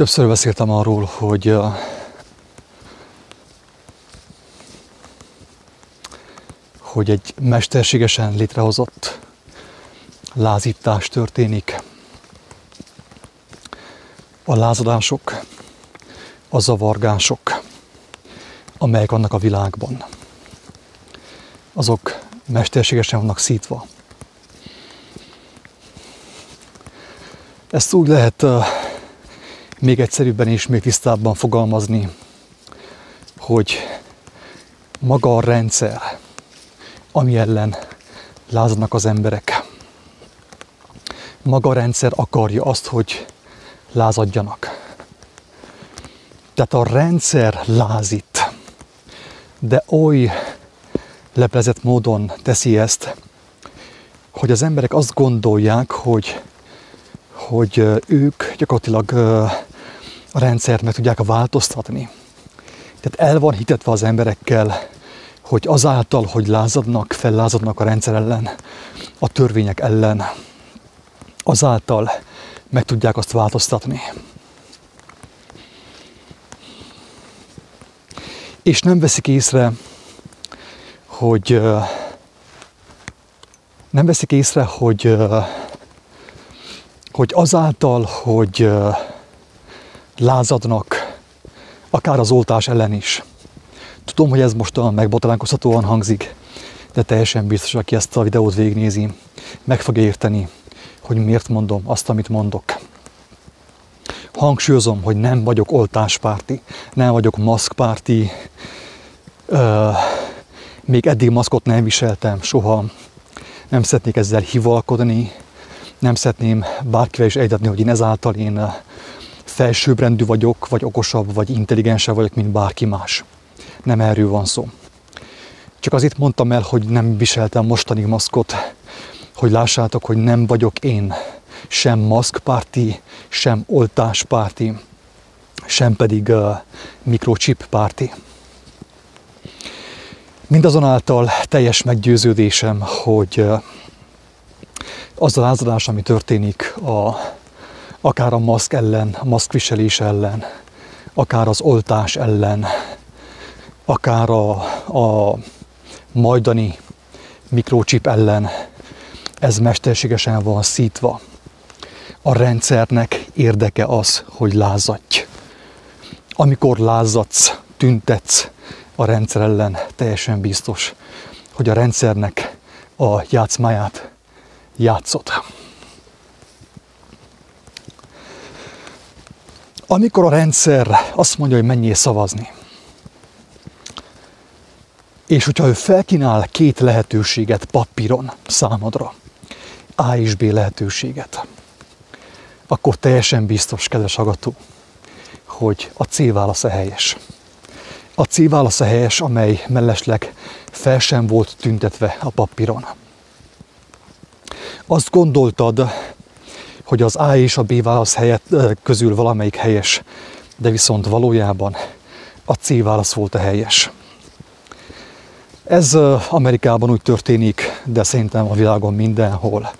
Többször beszéltem arról, hogy hogy egy mesterségesen létrehozott lázítás történik. A lázadások, a zavargások, amelyek vannak a világban, azok mesterségesen vannak szítva. Ezt úgy lehet még egyszerűbben és még tisztábban fogalmazni, hogy maga a rendszer, ami ellen lázadnak az emberek. Maga a rendszer akarja azt, hogy lázadjanak. Tehát a rendszer lázít, de oly leplezett módon teszi ezt, hogy az emberek azt gondolják, hogy, hogy ők gyakorlatilag a rendszert meg tudják változtatni. Tehát el van hitetve az emberekkel, hogy azáltal, hogy lázadnak, fellázadnak a rendszer ellen, a törvények ellen, azáltal meg tudják azt változtatni. És nem veszik észre, hogy nem veszik észre, hogy, hogy azáltal, hogy lázadnak, akár az oltás ellen is, Tudom, hogy ez most olyan megbotalánkozhatóan hangzik, de teljesen biztos, aki ezt a videót végignézi, meg fogja érteni, hogy miért mondom azt, amit mondok. Hangsúlyozom, hogy nem vagyok oltáspárti, nem vagyok maszkpárti, uh, még eddig maszkot nem viseltem soha, nem szeretnék ezzel hivalkodni, nem szeretném bárkivel is egyetni, hogy én ezáltal én felsőbbrendű vagyok, vagy okosabb, vagy intelligensebb vagyok, mint bárki más nem erről van szó. Csak azért mondtam el, hogy nem viseltem mostani maszkot, hogy lássátok, hogy nem vagyok én sem maszkpárti, sem oltáspárti, sem pedig uh, mikrochip párti. Mindazonáltal teljes meggyőződésem, hogy uh, az a lázadás, ami történik a, akár a maszk ellen, a maszkviselés ellen, akár az oltás ellen, akár a, a majdani mikrocsip ellen, ez mesterségesen van szítva. A rendszernek érdeke az, hogy lázadj. Amikor lázadsz, tüntetsz a rendszer ellen, teljesen biztos, hogy a rendszernek a játszmáját játszod. Amikor a rendszer azt mondja, hogy menjél szavazni, és hogyha ő felkínál két lehetőséget papíron számodra, A és B lehetőséget, akkor teljesen biztos, kedves agató, hogy a C válasz a helyes. A C válasz a helyes, amely mellesleg fel sem volt tüntetve a papíron. Azt gondoltad, hogy az A és a B válasz helyett, közül valamelyik helyes, de viszont valójában a C válasz volt a helyes. Ez Amerikában úgy történik, de szerintem a világon mindenhol,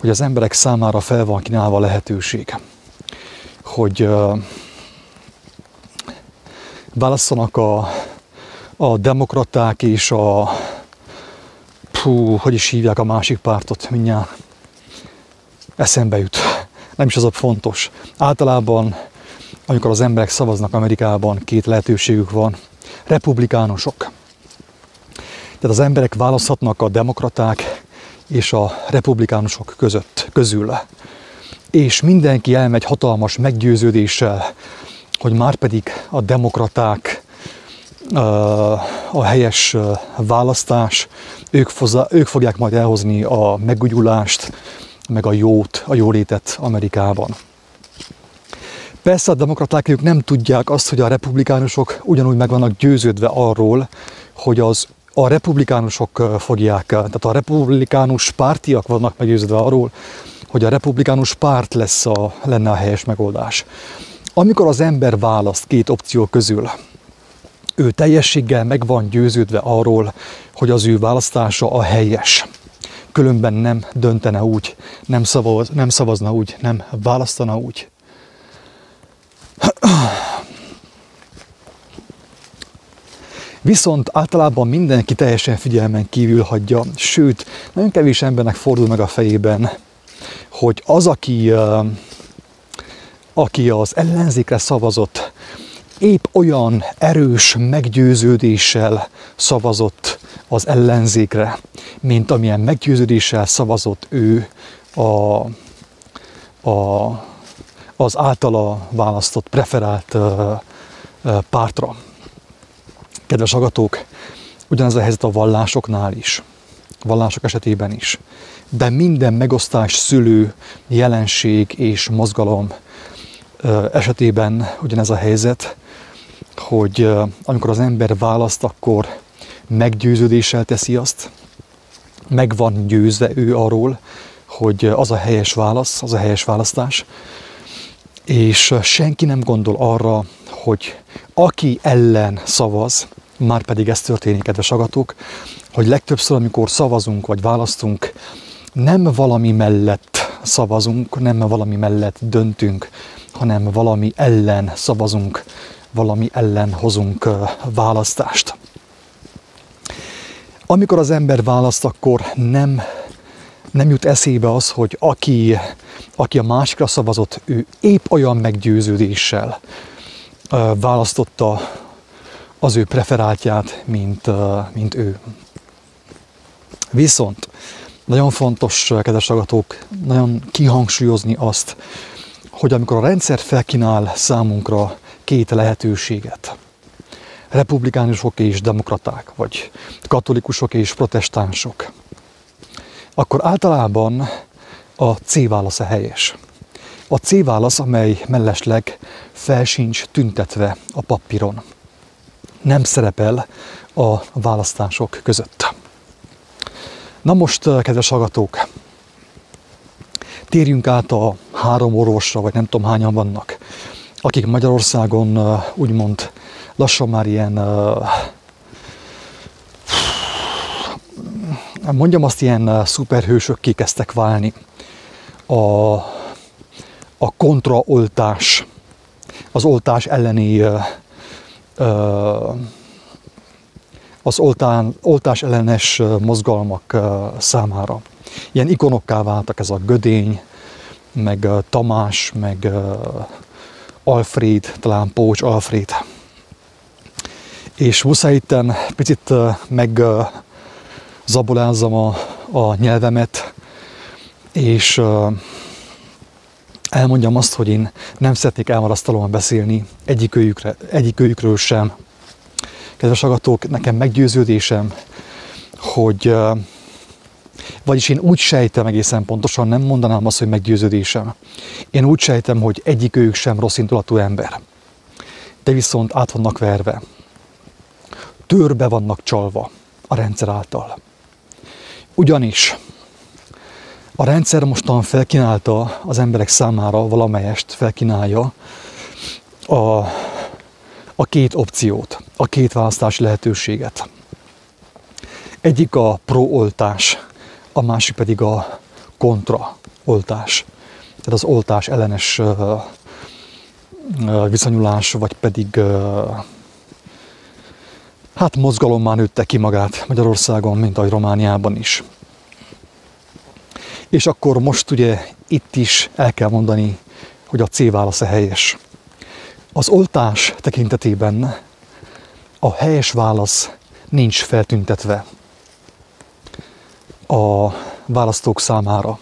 hogy az emberek számára fel van kínálva lehetőség, hogy válasszanak a, a demokraták és a pú, hogy is hívják a másik pártot, mindjárt eszembe jut. Nem is az a fontos. Általában, amikor az emberek szavaznak Amerikában, két lehetőségük van. Republikánusok tehát az emberek választhatnak a demokraták és a republikánusok között, közül. És mindenki elmegy hatalmas meggyőződéssel, hogy már pedig a demokraták a helyes választás, ők, fozza, ők fogják majd elhozni a megújulást, meg a jót, a jólétet Amerikában. Persze a demokraták ők nem tudják azt, hogy a republikánusok ugyanúgy meg vannak győződve arról, hogy az a republikánusok fogják, tehát a republikánus pártiak vannak meggyőződve arról, hogy a republikánus párt lesz a, lenne a helyes megoldás. Amikor az ember választ két opció közül, ő teljességgel meg van győződve arról, hogy az ő választása a helyes különben nem döntene úgy, nem, szavaz, nem szavazna úgy, nem választana úgy. Viszont általában mindenki teljesen figyelmen kívül hagyja, sőt, nagyon kevés embernek fordul meg a fejében, hogy az, aki, aki az ellenzékre szavazott, épp olyan erős meggyőződéssel szavazott az ellenzékre, mint amilyen meggyőződéssel szavazott ő a, a, az általa választott, preferált pártra. Kedves agatók, ugyanez a helyzet a vallásoknál is, vallások esetében is. De minden megosztás szülő jelenség és mozgalom esetében ugyanez a helyzet, hogy amikor az ember választ, akkor meggyőződéssel teszi azt, meg van győzve ő arról, hogy az a helyes válasz, az a helyes választás, és senki nem gondol arra, hogy aki ellen szavaz, már pedig ez történik, kedves agatok, hogy legtöbbször, amikor szavazunk vagy választunk, nem valami mellett szavazunk, nem valami mellett döntünk, hanem valami ellen szavazunk, valami ellen hozunk választást. Amikor az ember választ, akkor nem, nem jut eszébe az, hogy aki, aki a másikra szavazott, ő épp olyan meggyőződéssel választotta az ő preferáltját, mint, mint ő. Viszont nagyon fontos, kedves agatók, nagyon kihangsúlyozni azt, hogy amikor a rendszer felkínál számunkra két lehetőséget, republikánusok és demokraták, vagy katolikusok és protestánsok, akkor általában a C válasz a helyes. A C válasz, amely mellesleg fel sincs tüntetve a papíron. Nem szerepel a választások között. Na most, kedves hallgatók, térjünk át a három orvosra, vagy nem tudom hányan vannak, akik Magyarországon úgymond lassan már ilyen, mondjam azt, ilyen szuperhősök kezdtek válni. A, a kontraoltás, az oltás elleni az oltán, oltás ellenes mozgalmak számára. Ilyen ikonokká váltak ez a Gödény, meg Tamás, meg Alfred, talán Pócs Alfred. És muszáj itten picit meg zabolázzam a, a nyelvemet, és elmondjam azt, hogy én nem szeretnék elmarasztalóan beszélni egyikőjükre, egyikőjükről sem. Kedves agatók, nekem meggyőződésem, hogy vagyis én úgy sejtem egészen pontosan, nem mondanám azt, hogy meggyőződésem. Én úgy sejtem, hogy egyik ők sem rossz indulatú ember. De viszont át vannak verve. Törbe vannak csalva a rendszer által. Ugyanis a rendszer mostan felkínálta az emberek számára, valamelyest felkínálja a, a két opciót, a két választási lehetőséget. Egyik a prooltás a másik pedig a kontraoltás. Tehát az oltás ellenes viszonyulás, vagy pedig hát mozgalommal nőtte ki magát Magyarországon, mint ahogy Romániában is. És akkor most ugye itt is el kell mondani, hogy a C válasz a helyes. Az oltás tekintetében a helyes válasz nincs feltüntetve a választók számára.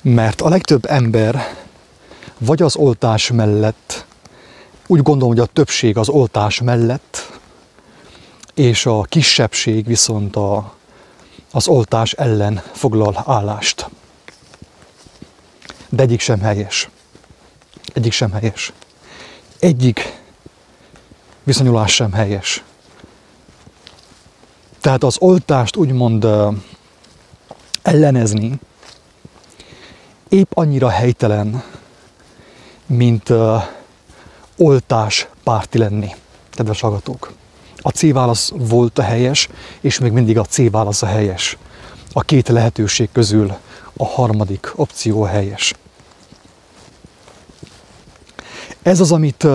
Mert a legtöbb ember vagy az oltás mellett, úgy gondolom, hogy a többség az oltás mellett, és a kisebbség viszont a, az oltás ellen foglal állást. De egyik sem helyes. Egyik sem helyes. Egyik viszonyulás sem helyes. Tehát az oltást úgymond ellenezni épp annyira helytelen, mint oltás párti lenni, kedves hallgatók. A C válasz volt a helyes, és még mindig a C válasz a helyes. A két lehetőség közül a harmadik opció a helyes. Ez az, amit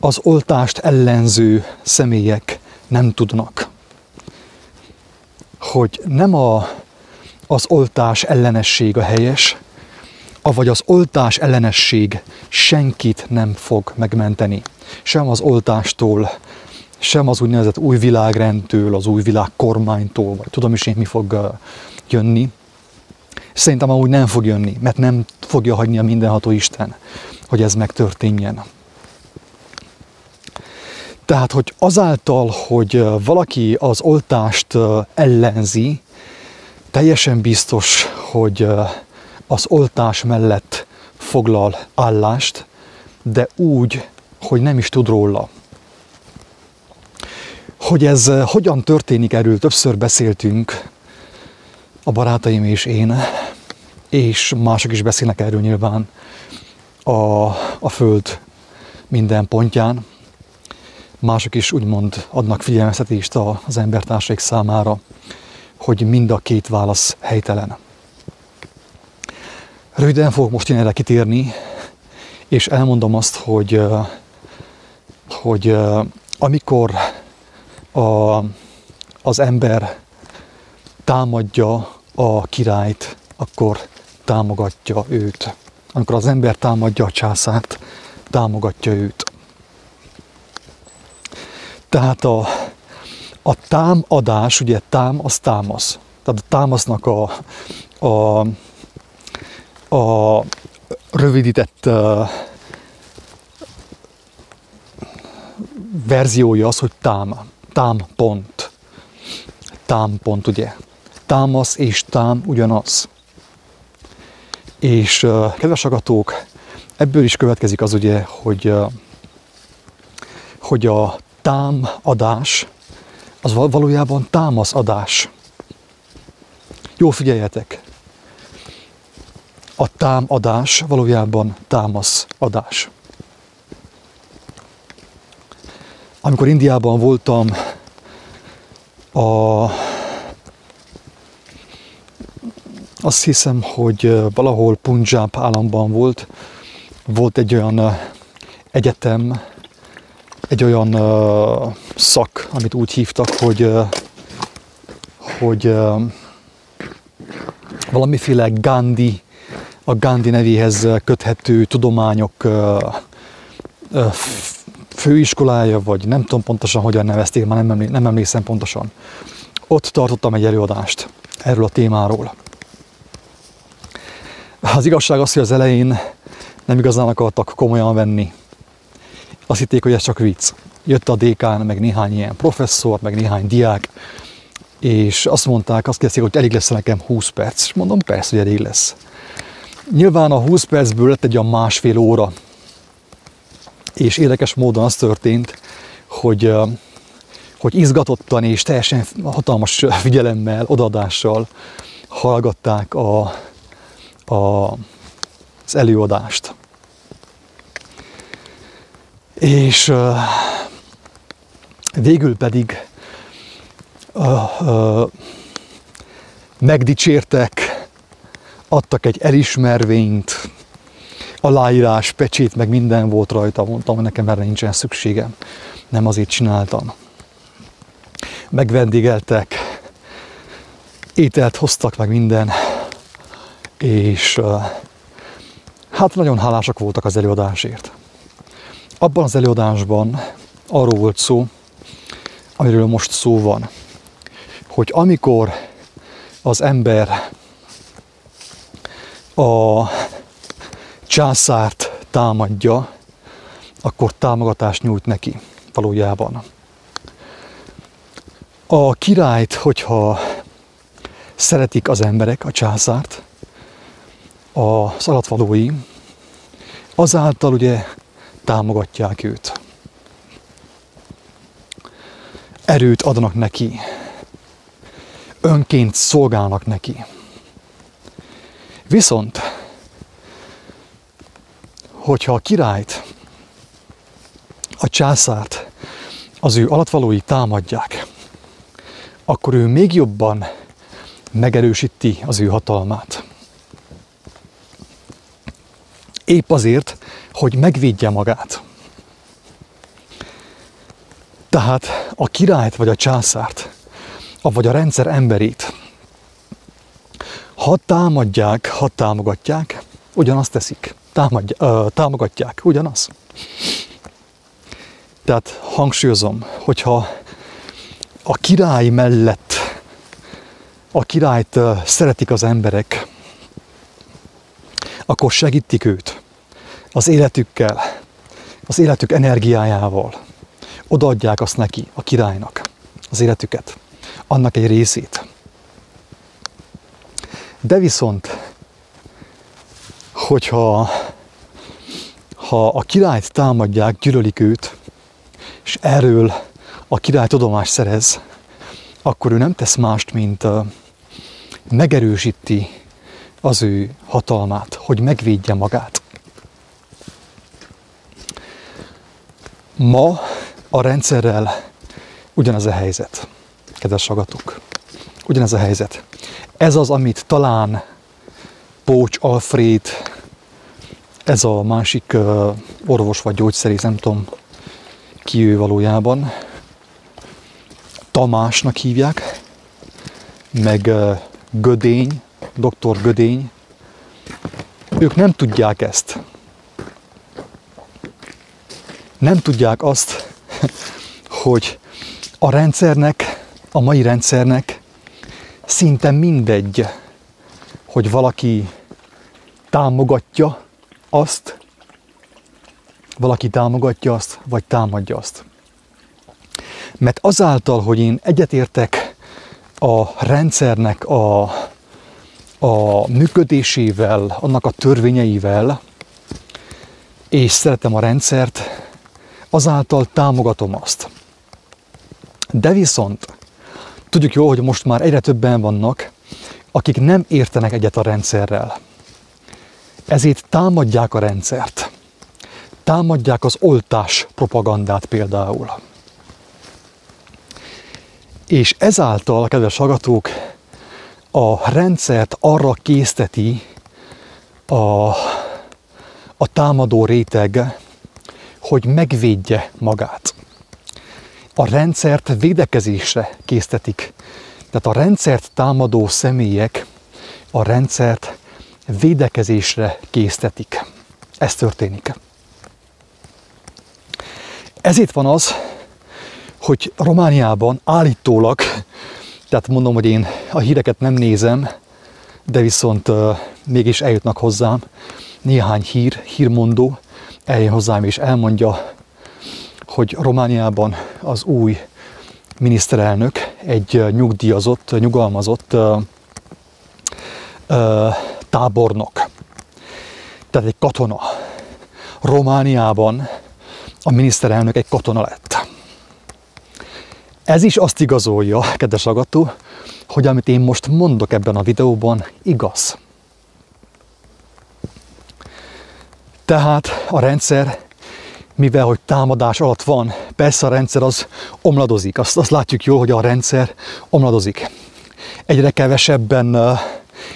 az oltást ellenző személyek nem tudnak. Hogy nem a, az oltás ellenesség a helyes, avagy az oltás ellenesség senkit nem fog megmenteni. Sem az oltástól, sem az úgynevezett új világrendtől, az új világ kormánytól, vagy tudom is én mi fog jönni. Szerintem amúgy nem fog jönni, mert nem fogja hagyni a mindenható Isten, hogy ez megtörténjen. Tehát, hogy azáltal, hogy valaki az oltást ellenzi, teljesen biztos, hogy az oltás mellett foglal állást, de úgy, hogy nem is tud róla. Hogy ez hogyan történik, erről többször beszéltünk, a barátaim és én, és mások is beszélnek erről nyilván a, a Föld minden pontján. Mások is úgymond adnak figyelmeztetést az embertársaik számára, hogy mind a két válasz helytelen. Röviden fogok most én erre kitérni, és elmondom azt, hogy, hogy amikor a, az ember támadja a királyt, akkor támogatja őt. Amikor az ember támadja a császárt, támogatja őt. Tehát a, a támadás, ugye tám az támasz. Tehát a támasznak a, a, a rövidített uh, verziója az, hogy tám, támpont. Támpont, ugye? Támasz és tám ugyanaz. És uh, kedves agatók, ebből is következik az ugye, hogy, uh, hogy a támadás az valójában támaszadás. Jó figyeljetek! A támadás valójában támaszadás. Amikor Indiában voltam, a, azt hiszem, hogy valahol Punjab államban volt, volt egy olyan egyetem, egy olyan uh, szak, amit úgy hívtak, hogy, uh, hogy uh, valamiféle Gandhi, a Gandhi nevéhez köthető tudományok uh, uh, főiskolája, vagy nem tudom pontosan hogyan nevezték, már nem, emlé- nem emlékszem pontosan. Ott tartottam egy előadást erről a témáról. Az igazság az, hogy az elején nem igazán akartak komolyan venni azt hitték, hogy ez csak vicc. Jött a dékán, meg néhány ilyen professzor, meg néhány diák, és azt mondták, azt kérdezték, hogy elég lesz nekem 20 perc. És mondom, persze, hogy elég lesz. Nyilván a 20 percből lett egy a másfél óra, és érdekes módon az történt, hogy, hogy izgatottan és teljesen hatalmas figyelemmel, odadással hallgatták a, a, az előadást. És végül pedig uh, megdicsértek, adtak egy elismervényt, aláírás, pecsét, meg minden volt rajta. Mondtam, hogy nekem erre nincsen szükségem. Nem azért csináltam. Megvendégeltek, ételt hoztak, meg minden. És hát nagyon hálásak voltak az előadásért. Abban az előadásban arról volt szó, amiről most szó van, hogy amikor az ember a császárt támadja, akkor támogatást nyújt neki valójában. A királyt, hogyha szeretik az emberek a császárt, az alatvalói, azáltal ugye támogatják őt. Erőt adnak neki. Önként szolgálnak neki. Viszont, hogyha a királyt, a császárt, az ő alatvalói támadják, akkor ő még jobban megerősíti az ő hatalmát. Épp azért, hogy megvédje magát. Tehát a királyt vagy a császárt, vagy a rendszer emberét, ha támadják, ha támogatják, ugyanazt teszik. Támadja, uh, támogatják, ugyanaz. Tehát hangsúlyozom, hogyha a király mellett a királyt szeretik az emberek, akkor segítik őt az életükkel, az életük energiájával. Odaadják azt neki, a királynak, az életüket, annak egy részét. De viszont, hogyha ha a királyt támadják, gyűlölik őt, és erről a király tudomást szerez, akkor ő nem tesz mást, mint megerősíti az ő hatalmát, hogy megvédje magát. Ma a rendszerrel ugyanez a helyzet, kedves hallgatók. Ugyanez a helyzet. Ez az, amit talán Pócs Alfred, ez a másik uh, orvos vagy gyógyszerész, nem tudom ki ő valójában, Tamásnak hívják, meg uh, Gödény, doktor Gödény, ők nem tudják ezt. Nem tudják azt, hogy a rendszernek, a mai rendszernek szinte mindegy, hogy valaki támogatja azt, valaki támogatja azt, vagy támadja azt. Mert azáltal, hogy én egyetértek a rendszernek a, a működésével, annak a törvényeivel, és szeretem a rendszert, azáltal támogatom azt. De viszont tudjuk jó, hogy most már egyre többen vannak, akik nem értenek egyet a rendszerrel. Ezért támadják a rendszert. Támadják az oltás propagandát például. És ezáltal, kedves hallgatók, a rendszert arra készteti a, a támadó réteg, hogy megvédje magát. A rendszert védekezésre késztetik. Tehát a rendszert támadó személyek a rendszert védekezésre késztetik. Ez történik. Ezért van az, hogy Romániában állítólag, tehát mondom, hogy én a híreket nem nézem, de viszont uh, mégis eljutnak hozzám néhány hír, hírmondó, eljön hozzám és elmondja, hogy Romániában az új miniszterelnök egy nyugdíjazott, nyugalmazott uh, uh, tábornok, tehát egy katona. Romániában a miniszterelnök egy katona lett. Ez is azt igazolja, kedves agató, hogy amit én most mondok ebben a videóban, igaz. Tehát a rendszer, mivel hogy támadás alatt van, persze a rendszer az omladozik. Azt, azt látjuk jól, hogy a rendszer omladozik. Egyre kevesebben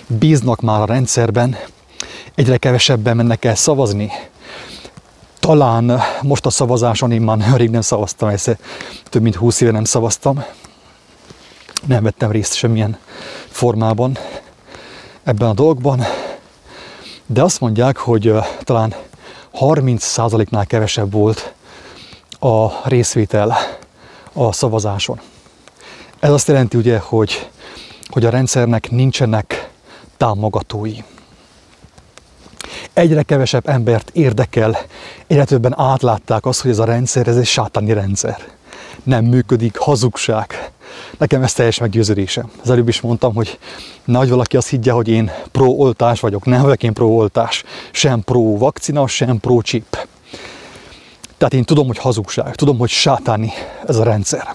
bíznak már a rendszerben, egyre kevesebben mennek el szavazni. Talán most a szavazáson én már rég nem szavaztam, ezt több mint 20 éve nem szavaztam. Nem vettem részt semmilyen formában ebben a dolgban. De azt mondják, hogy talán 30%-nál kevesebb volt a részvétel a szavazáson. Ez azt jelenti ugye, hogy, hogy a rendszernek nincsenek támogatói. Egyre kevesebb embert érdekel, egyre többen átlátták azt, hogy ez a rendszer, ez egy sátáni rendszer. Nem működik, hazugság. Nekem ez teljes meggyőződésem. Az előbb is mondtam, hogy nagy valaki azt higgye, hogy én pro-oltás vagyok. Nem vagyok én pro-oltás. Sem pro-vakcina, sem pro-chip. Tehát én tudom, hogy hazugság, tudom, hogy sátáni ez a rendszer.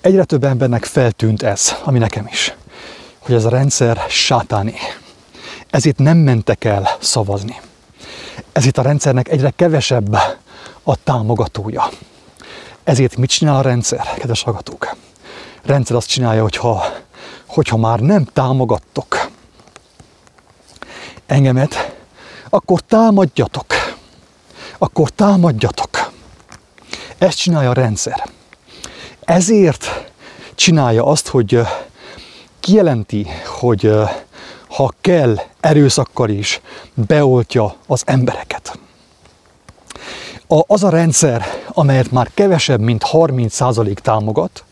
Egyre több embernek feltűnt ez, ami nekem is hogy ez a rendszer sátáni. Ezért nem mentek el szavazni. Ezért a rendszernek egyre kevesebb a támogatója. Ezért mit csinál a rendszer, kedves hallgatók? Rendszer azt csinálja, hogyha, hogyha már nem támogattok engemet, akkor támadjatok. Akkor támadjatok. Ezt csinálja a rendszer. Ezért csinálja azt, hogy kijelenti, hogy ha kell, erőszakkal is beoltja az embereket. A, az a rendszer, amelyet már kevesebb, mint 30% támogat,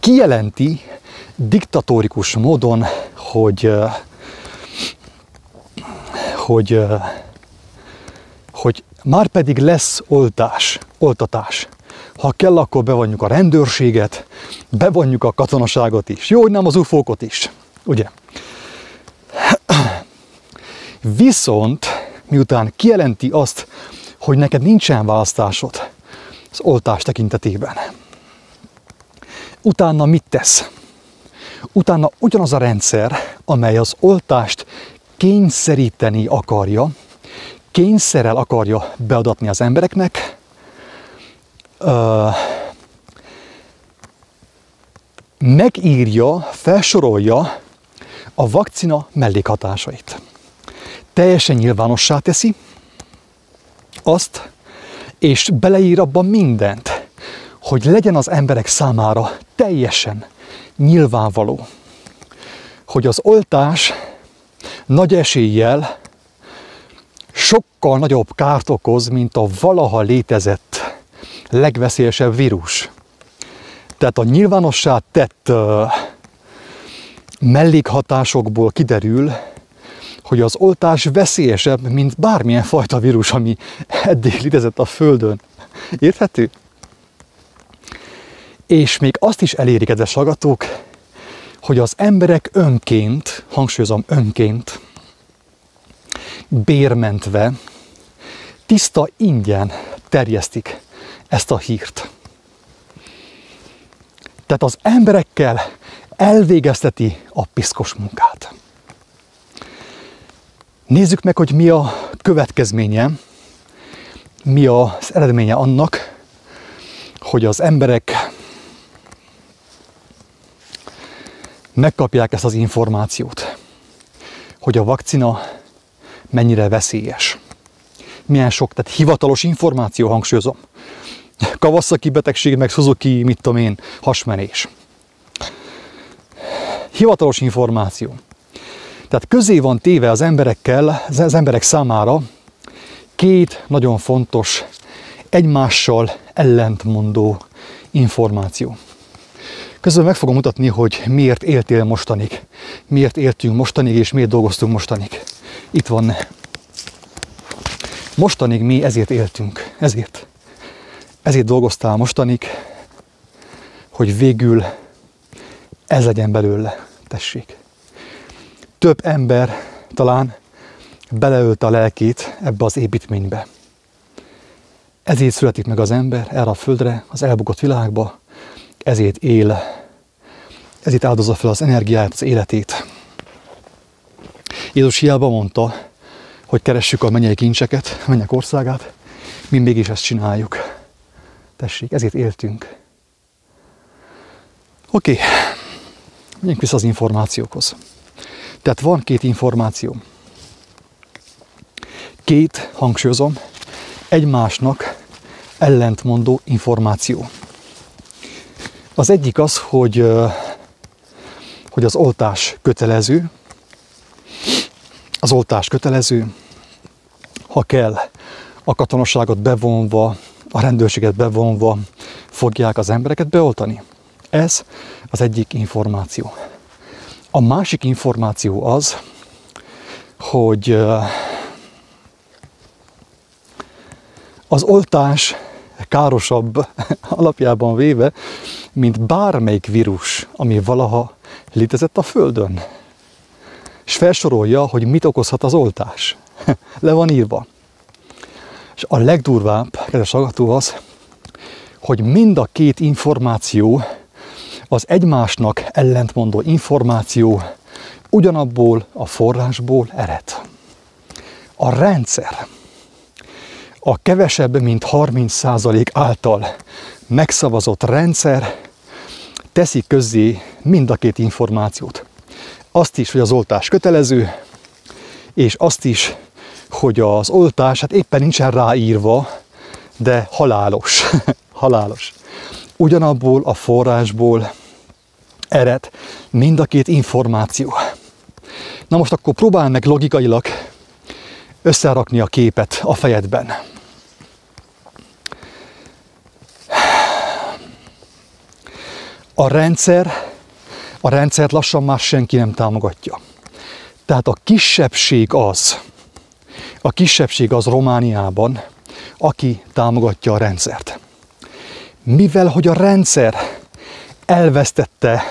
kijelenti diktatórikus módon, hogy, hogy, hogy már pedig lesz oltás, oltatás. Ha kell, akkor bevonjuk a rendőrséget, bevonjuk a katonaságot is. Jó, hogy nem az ufókot is, ugye? Viszont, miután kijelenti azt, hogy neked nincsen választásod az oltás tekintetében, utána mit tesz? Utána ugyanaz a rendszer, amely az oltást kényszeríteni akarja, kényszerrel akarja beadatni az embereknek, megírja, felsorolja a vakcina mellékhatásait. Teljesen nyilvánossá teszi azt, és beleír abban mindent, hogy legyen az emberek számára teljesen nyilvánvaló, hogy az oltás nagy eséllyel sokkal nagyobb kárt okoz, mint a valaha létezett legveszélyesebb vírus. Tehát a nyilvánossá tett uh, mellékhatásokból kiderül, hogy az oltás veszélyesebb, mint bármilyen fajta vírus, ami eddig létezett a Földön. Érthető? És még azt is eléri, kedves hallgatók, hogy az emberek önként, hangsúlyozom önként, bérmentve, tiszta ingyen terjesztik ezt a hírt. Tehát az emberekkel elvégezteti a piszkos munkát. Nézzük meg, hogy mi a következménye, mi az eredménye annak, hogy az emberek megkapják ezt az információt, hogy a vakcina mennyire veszélyes. Milyen sok, tehát hivatalos információ, hangsúlyozom. Kawasaki betegség, meg Suzuki, mit tudom én, hasmenés. Hivatalos információ. Tehát közé van téve az emberekkel, az emberek számára két nagyon fontos, egymással ellentmondó információ. Közben meg fogom mutatni, hogy miért éltél mostanig, miért éltünk mostanig, és miért dolgoztunk mostanig. Itt van. Mostanig mi ezért éltünk, ezért. Ezért dolgoztál mostanig, hogy végül ez legyen belőle. Tessék. Több ember talán beleölte a lelkét ebbe az építménybe. Ezért születik meg az ember erre a földre, az elbukott világba, ezért él, ezért áldozza fel az energiát, az életét. Jézus hiába mondta, hogy keressük a mennyei kincseket, mennyek országát, mi mégis ezt csináljuk. Tessék, ezért éltünk. Oké, okay. menjünk vissza az információkhoz. Tehát van két információ. Két, hangsúlyozom, egymásnak ellentmondó információ. Az egyik az, hogy, hogy az oltás kötelező, az oltás kötelező, ha kell, a katonaságot bevonva, a rendőrséget bevonva fogják az embereket beoltani. Ez az egyik információ. A másik információ az, hogy az oltás károsabb alapjában véve, mint bármelyik vírus, ami valaha létezett a Földön. És felsorolja, hogy mit okozhat az oltás. Le van írva. És a legdurvább, kedves hallgató az, hogy mind a két információ, az egymásnak ellentmondó információ ugyanabból a forrásból ered. A rendszer, a kevesebb, mint 30% által megszavazott rendszer teszi közzé mind a két információt. Azt is, hogy az oltás kötelező, és azt is, hogy az oltás hát éppen nincsen ráírva, de halálos. halálos. Ugyanabból a forrásból ered mind a két információ. Na most akkor próbálj meg logikailag összerakni a képet a fejedben. A rendszer, a rendszert lassan már senki nem támogatja. Tehát a kisebbség az, a kisebbség az Romániában, aki támogatja a rendszert. Mivel, hogy a rendszer elvesztette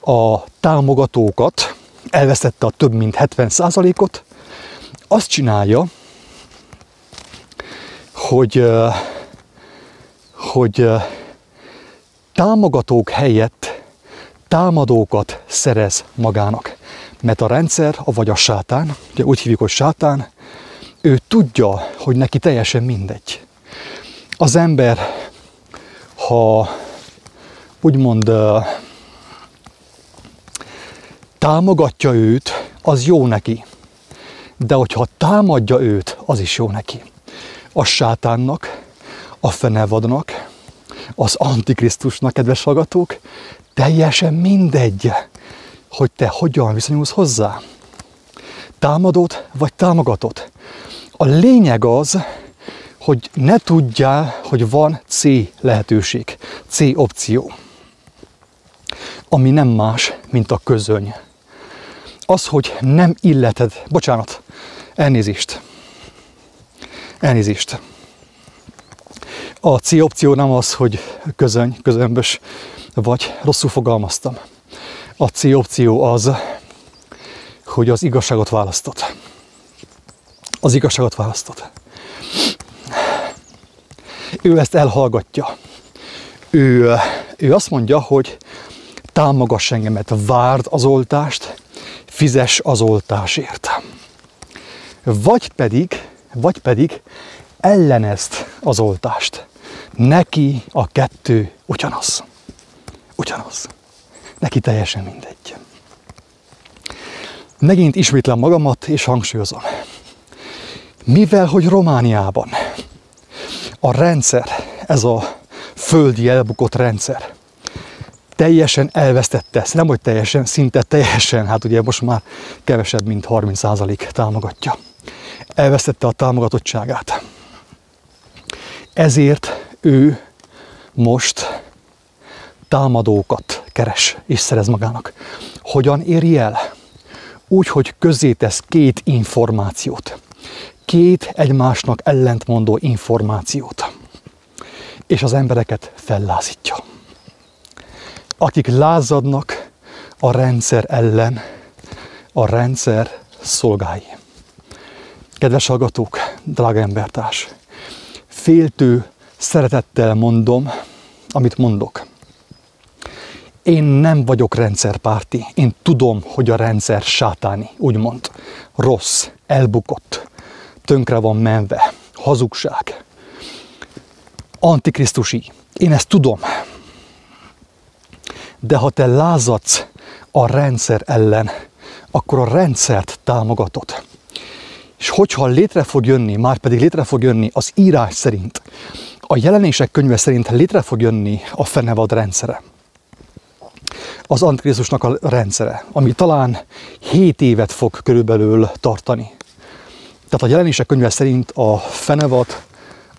a támogatókat, elvesztette a több mint 70%-ot, azt csinálja, hogy, hogy támogatók helyett támadókat szerez magának. Mert a rendszer, vagy a sátán, ugye úgy hívjuk, hogy sátán, ő tudja, hogy neki teljesen mindegy. Az ember, ha úgymond támogatja őt, az jó neki. De hogyha támadja őt, az is jó neki. A sátánnak, a fenevadnak, az antikrisztusnak, kedves hallgatók, teljesen mindegy, hogy te hogyan viszonyulsz hozzá. Támadod vagy támogatod. A lényeg az, hogy ne tudjál, hogy van C lehetőség, C opció, ami nem más, mint a közöny. Az, hogy nem illeted, bocsánat, elnézést, elnézést. A C opció nem az, hogy közöny, közömbös, vagy rosszul fogalmaztam. A C opció az, hogy az igazságot választod. Az igazságot választod. Ő ezt elhallgatja. Ő, ő azt mondja, hogy támogass engemet, várd az oltást, fizes az oltásért. Vagy pedig, vagy pedig ellenezd az oltást. Neki a kettő ugyanaz. Ugyanaz. Neki teljesen mindegy. Megint ismétlem magamat, és hangsúlyozom. Mivel, hogy Romániában a rendszer, ez a földi elbukott rendszer, teljesen elvesztette ezt, nem hogy teljesen, szinte teljesen, hát ugye most már kevesebb, mint 30% támogatja. Elvesztette a támogatottságát. Ezért ő most támadókat keres és szerez magának. Hogyan éri el? Úgy, hogy közzétesz két információt. Két egymásnak ellentmondó információt. És az embereket fellázítja. Akik lázadnak a rendszer ellen, a rendszer szolgái. Kedves hallgatók, drága embertárs, féltő szeretettel mondom, amit mondok. Én nem vagyok rendszerpárti. Én tudom, hogy a rendszer sátáni, úgymond. Rossz, elbukott, tönkre van menve, hazugság, antikrisztusi. Én ezt tudom. De ha te lázadsz a rendszer ellen, akkor a rendszert támogatod. És hogyha létre fog jönni, már pedig létre fog jönni az írás szerint, a jelenések könyve szerint létre fog jönni a fenevad rendszere. Az Antikrisztusnak a rendszere, ami talán 7 évet fog körülbelül tartani. Tehát a jelenések könyve szerint a fenevad,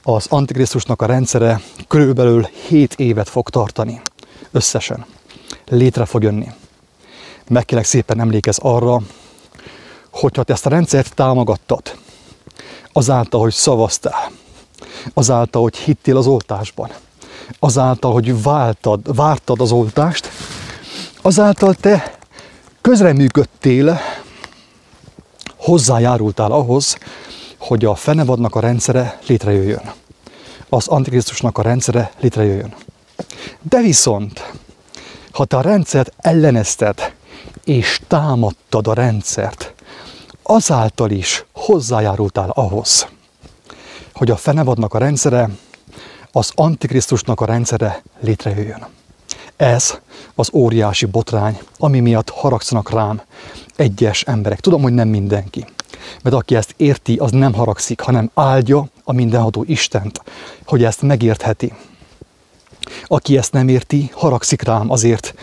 az Antikrisztusnak a rendszere körülbelül 7 évet fog tartani összesen. Létre fog jönni. Meg kérlek szépen emlékez arra, hogyha te ezt a rendszert támogattad, azáltal, hogy szavaztál, azáltal, hogy hittél az oltásban, azáltal, hogy váltad, vártad az oltást, azáltal te közreműködtél, hozzájárultál ahhoz, hogy a fenevadnak a rendszere létrejöjjön. Az Antikrisztusnak a rendszere létrejöjjön. De viszont, ha te a rendszert ellenezted, és támadtad a rendszert, azáltal is hozzájárultál ahhoz, hogy a fenevadnak a rendszere, az Antikrisztusnak a rendszere létrejöjjön. Ez az óriási botrány, ami miatt haragszanak rám egyes emberek. Tudom, hogy nem mindenki. Mert aki ezt érti, az nem haragszik, hanem áldja a mindenható Istent, hogy ezt megértheti. Aki ezt nem érti, haragszik rám azért,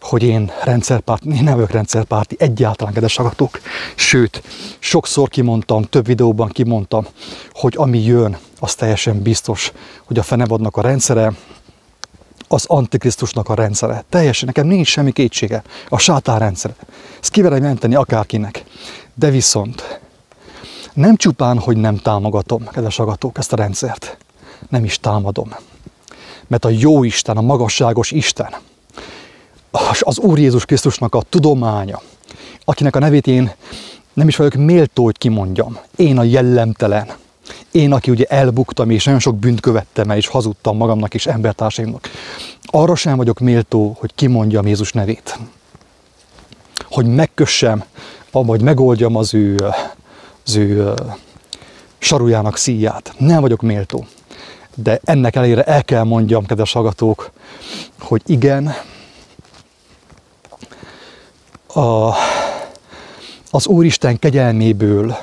hogy én rendszerpárti, én nem vagyok rendszerpárti, egyáltalán kedves agatok. Sőt, sokszor kimondtam, több videóban kimondtam, hogy ami jön, az teljesen biztos, hogy a fenevadnak a rendszere, az antikrisztusnak a rendszere. Teljesen, nekem nincs semmi kétsége. A sátán rendszere. Ezt kiverem menteni akárkinek. De viszont nem csupán, hogy nem támogatom, kedves agatók, ezt a rendszert. Nem is támadom. Mert a jó Isten, a magasságos Isten, az Úr Jézus Krisztusnak a tudománya, akinek a nevét én nem is vagyok méltó, hogy kimondjam. Én a jellemtelen. Én, aki ugye elbuktam, és nagyon sok bűnt követtem el, és hazudtam magamnak és embertársaimnak. Arra sem vagyok méltó, hogy kimondjam Jézus nevét. Hogy megkössem, vagy megoldjam az ő, az ő sarujának szíját. Nem vagyok méltó. De ennek elére el kell mondjam, kedves hallgatók, hogy igen, a, az Úristen kegyelméből,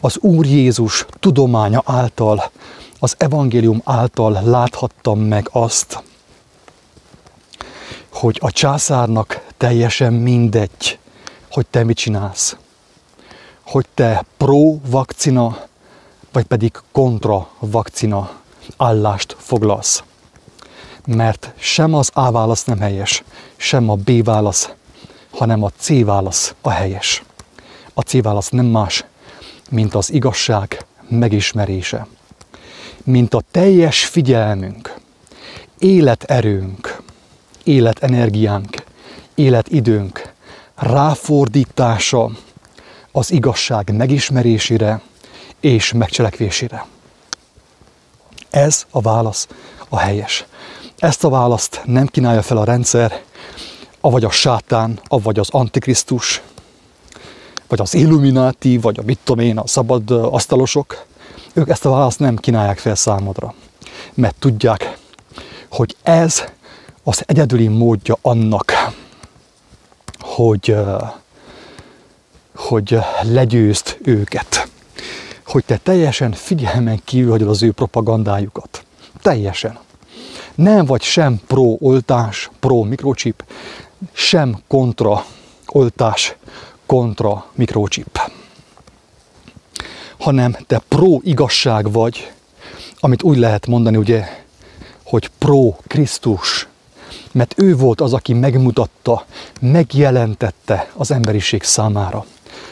az Úr Jézus tudománya által, az evangélium által láthattam meg azt, hogy a császárnak teljesen mindegy, hogy te mit csinálsz. Hogy te pro-vakcina, vagy pedig kontra-vakcina állást foglalsz. Mert sem az A válasz nem helyes, sem a B válasz hanem a C válasz a helyes. A C válasz nem más, mint az igazság megismerése. Mint a teljes figyelmünk, életerőnk, életenergiánk, életidőnk ráfordítása az igazság megismerésére és megcselekvésére. Ez a válasz a helyes. Ezt a választ nem kínálja fel a rendszer, avagy a sátán, avagy az antikrisztus, vagy az illumináti, vagy a mit tudom én, a szabad asztalosok, ők ezt a választ nem kínálják fel számodra. Mert tudják, hogy ez az egyedüli módja annak, hogy, hogy legyőzd őket. Hogy te teljesen figyelmen kívül hagyod az ő propagandájukat. Teljesen. Nem vagy sem pro-oltás, pro-mikrochip, sem kontra oltás, kontra mikrochip, hanem te pro igazság vagy, amit úgy lehet mondani, ugye, hogy pro Krisztus, mert ő volt az, aki megmutatta, megjelentette az emberiség számára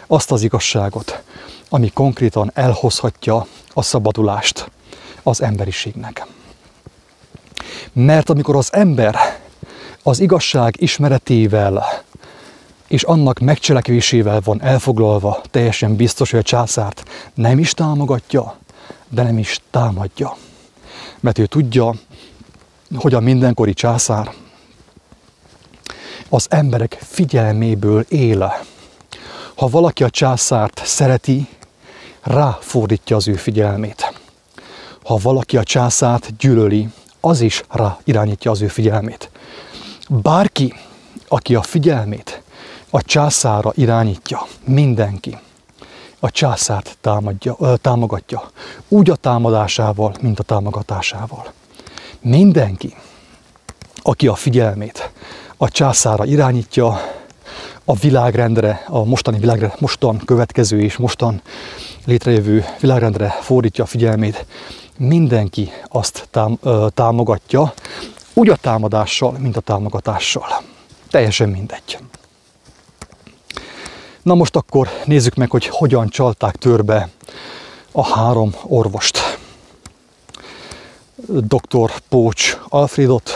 azt az igazságot, ami konkrétan elhozhatja a szabadulást az emberiségnek. Mert amikor az ember az igazság ismeretével és annak megcselekvésével van elfoglalva, teljesen biztos, hogy a császárt nem is támogatja, de nem is támadja. Mert ő tudja, hogy a mindenkori császár az emberek figyelméből él. Ha valaki a császárt szereti, ráfordítja az ő figyelmét. Ha valaki a császárt gyűlöli, az is rá irányítja az ő figyelmét. Bárki, aki a figyelmét a császára irányítja, mindenki a császárt támadja, ö, támogatja, úgy a támadásával, mint a támogatásával. Mindenki, aki a figyelmét a császára irányítja, a világrendre, a mostani világrendre, mostan következő és mostan létrejövő világrendre fordítja a figyelmét, mindenki azt tám, ö, támogatja, úgy a támadással, mint a támogatással. Teljesen mindegy. Na most akkor nézzük meg, hogy hogyan csalták törbe a három orvost. Dr. Pócs Alfredot,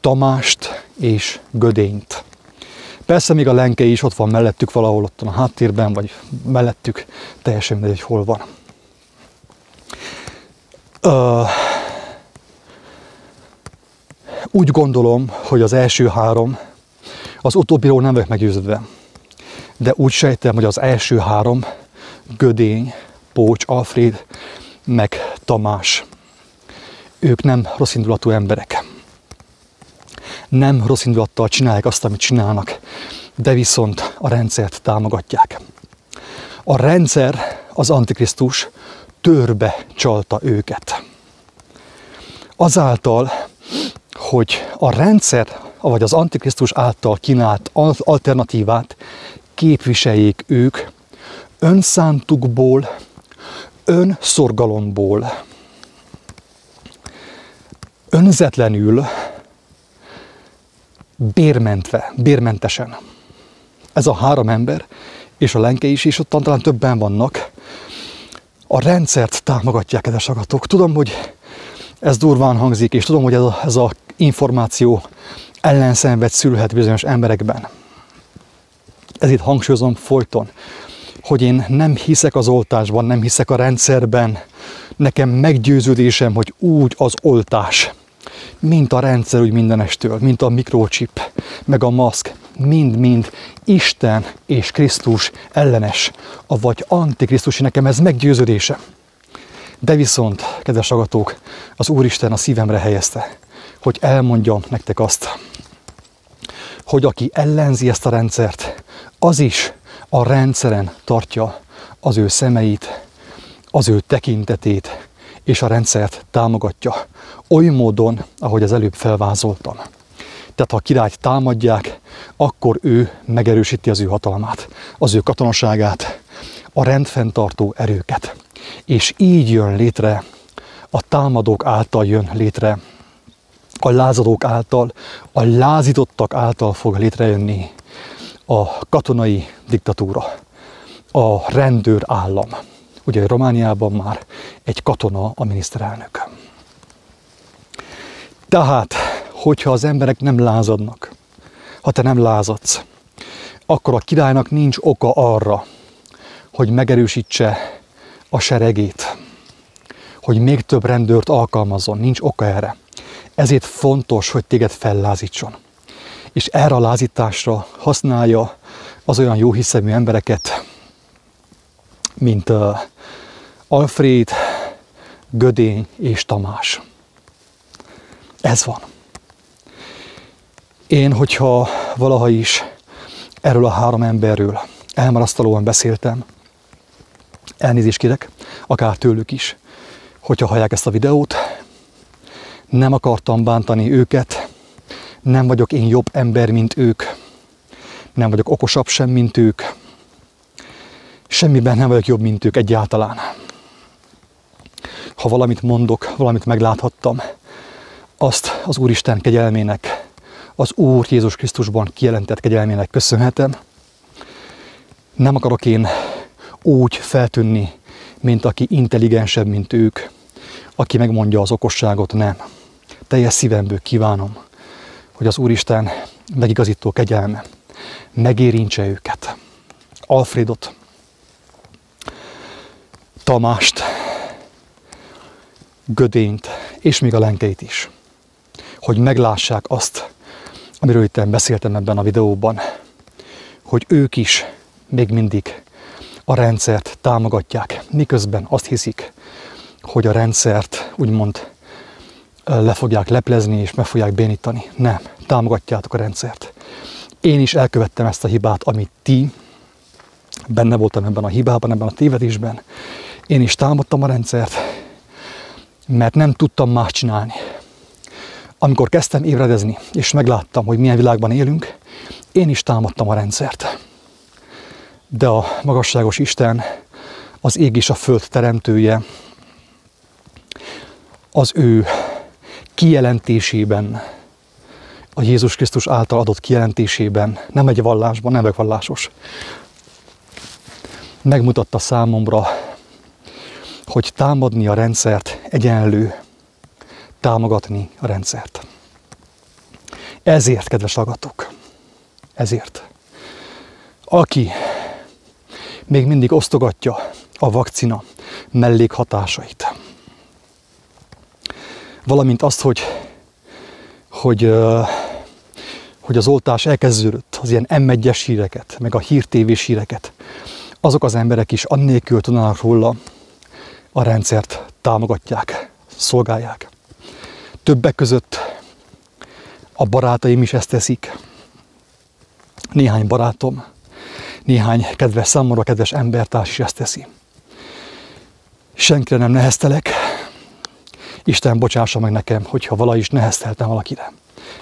Tamást és Gödényt. Persze még a lenke is ott van mellettük valahol ott a háttérben, vagy mellettük, teljesen mindegy, hogy hol van. Úgy gondolom, hogy az első három, az utóbbiról nem vagyok meggyőződve, de úgy sejtem, hogy az első három, Gödény, Pócs, Alfred, meg Tamás, ők nem rossz indulatú emberek. Nem rossz indulattal csinálják azt, amit csinálnak, de viszont a rendszert támogatják. A rendszer, az Antikrisztus törbe csalta őket Azáltal, hogy a rendszer, vagy az Antikrisztus által kínált alternatívát képviseljék ők önszántukból, önszorgalomból, önzetlenül, bérmentve, bérmentesen. Ez a három ember, és a lenke is, és ott talán többen vannak, a rendszert támogatják, kedves agatok. Tudom, hogy ez durván hangzik, és tudom, hogy ez a, ez a információ ellenszenved szülhet bizonyos emberekben. Ezért hangsúlyozom folyton, hogy én nem hiszek az oltásban, nem hiszek a rendszerben. Nekem meggyőződésem, hogy úgy az oltás, mint a rendszer úgy mindenestől, mint a mikrochip, meg a maszk, mind-mind Isten és Krisztus ellenes, vagy antikrisztusi, nekem ez meggyőződése. De viszont, kedves agatók, az Úristen a szívemre helyezte, hogy elmondjam nektek azt, hogy aki ellenzi ezt a rendszert, az is a rendszeren tartja az ő szemeit, az ő tekintetét, és a rendszert támogatja. Oly módon, ahogy az előbb felvázoltam. Tehát ha a királyt támadják, akkor ő megerősíti az ő hatalmát, az ő katonaságát, a rendfenntartó erőket. És így jön létre, a támadók által jön létre, a lázadók által, a lázítottak által fog létrejönni a katonai diktatúra, a rendőr állam. Ugye Romániában már egy katona a miniszterelnök. Tehát, hogyha az emberek nem lázadnak, ha te nem lázadsz, akkor a királynak nincs oka arra, hogy megerősítse a seregét, hogy még több rendőrt alkalmazzon, nincs oka erre. Ezért fontos, hogy téged fellázítson. És erre a lázításra használja az olyan jó hiszemű embereket, mint uh, Alfred, Gödény és Tamás. Ez van. Én, hogyha valaha is erről a három emberről elmarasztalóan beszéltem, elnézést kérek, akár tőlük is, hogyha hallják ezt a videót, nem akartam bántani őket, nem vagyok én jobb ember, mint ők, nem vagyok okosabb sem, mint ők, semmiben nem vagyok jobb, mint ők egyáltalán. Ha valamit mondok, valamit megláthattam, azt az Úristen kegyelmének, az Úr Jézus Krisztusban kijelentett kegyelmének köszönhetem. Nem akarok én úgy feltűnni, mint aki intelligensebb, mint ők, aki megmondja az okosságot, nem. Teljes szívemből kívánom, hogy az Úristen megigazító kegyelme megérintse őket. Alfredot, Tamást, Gödényt, és még a lenkeit is. Hogy meglássák azt, amiről itt beszéltem ebben a videóban, hogy ők is még mindig a rendszert támogatják, miközben azt hiszik, hogy a rendszert úgymond le fogják leplezni és meg fogják bénítani. Nem, támogatjátok a rendszert. Én is elkövettem ezt a hibát, amit ti, benne voltam ebben a hibában, ebben a tévedésben. Én is támadtam a rendszert, mert nem tudtam más csinálni. Amikor kezdtem ébredezni, és megláttam, hogy milyen világban élünk, én is támadtam a rendszert. De a magasságos Isten, az ég és a föld teremtője, az ő kijelentésében, a Jézus Krisztus által adott kijelentésében, nem egy vallásban, nem vallásos, megmutatta számomra, hogy támadni a rendszert egyenlő támogatni a rendszert. Ezért, kedves hallgatók, ezért, aki még mindig osztogatja a vakcina mellékhatásait, valamint azt, hogy, hogy, hogy az oltás elkezdődött, az ilyen M1-es híreket, meg a hírtévés híreket, azok az emberek is annélkül tudnának róla, a rendszert támogatják, szolgálják. Többek között a barátaim is ezt teszik. Néhány barátom, néhány kedves számomra kedves embertárs is ezt teszi. Senkire nem neheztelek, Isten bocsássa meg nekem, hogyha vala is nehezteltem valakire.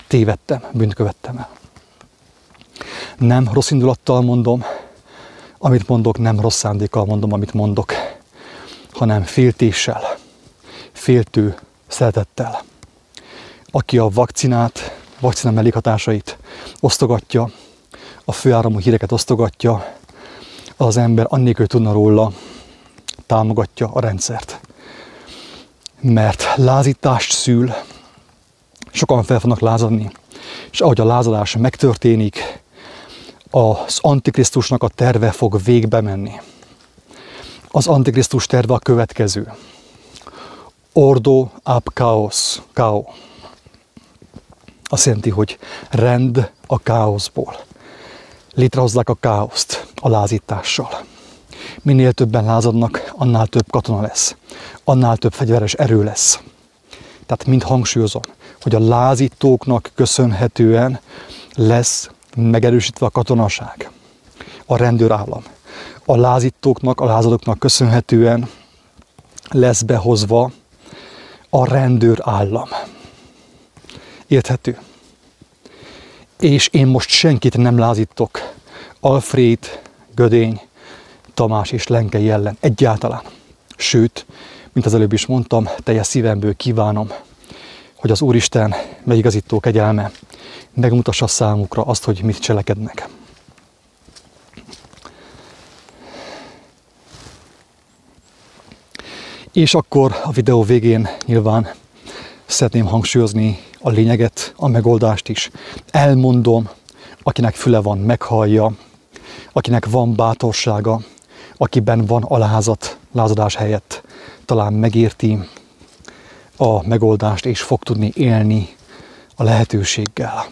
Tévedtem, bűnt követtem el. Nem rossz indulattal mondom, amit mondok, nem rossz szándékkal mondom, amit mondok, hanem féltéssel, féltő szeretettel. Aki a vakcinát, vakcina mellékhatásait osztogatja, a főáramú híreket osztogatja, az ember annélkül tudna róla, támogatja a rendszert. Mert lázítást szül, sokan fel fognak lázadni, és ahogy a lázadás megtörténik, az Antikrisztusnak a terve fog végbe menni. Az Antikrisztus terve a következő. Ordo ab chaos, kao. Azt jelenti, hogy rend a káoszból. Létrehozzák a káoszt a lázítással. Minél többen lázadnak, annál több katona lesz. Annál több fegyveres erő lesz. Tehát mind hangsúlyozom, hogy a lázítóknak köszönhetően lesz megerősítve a katonaság, a rendőrállam. A lázítóknak, a lázadóknak köszönhetően lesz behozva a rendőrállam. Érthető? És én most senkit nem lázítok. Alfred, Gödény, Tamás és Lenkei ellen egyáltalán. Sőt, mint az előbb is mondtam, teljes szívemből kívánom, hogy az Úristen megigazító kegyelme megmutassa számukra azt, hogy mit cselekednek. És akkor a videó végén nyilván szeretném hangsúlyozni a lényeget, a megoldást is. Elmondom, akinek füle van, meghallja, akinek van bátorsága, akiben van alázat, lázadás helyett, talán megérti a megoldást, és fog tudni élni a lehetőséggel.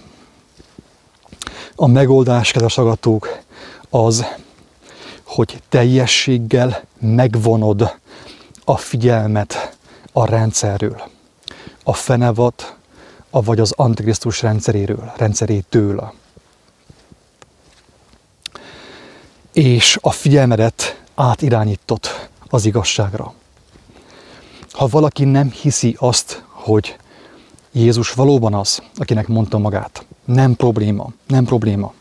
A megoldás, kedves agatók, az, hogy teljességgel megvonod a figyelmet a rendszerről. A fenevat, vagy az Antikrisztus rendszeréről, rendszerétől. És a figyelmedet átirányított az igazságra. Ha valaki nem hiszi azt, hogy Jézus valóban az, akinek mondta magát, nem probléma, nem probléma.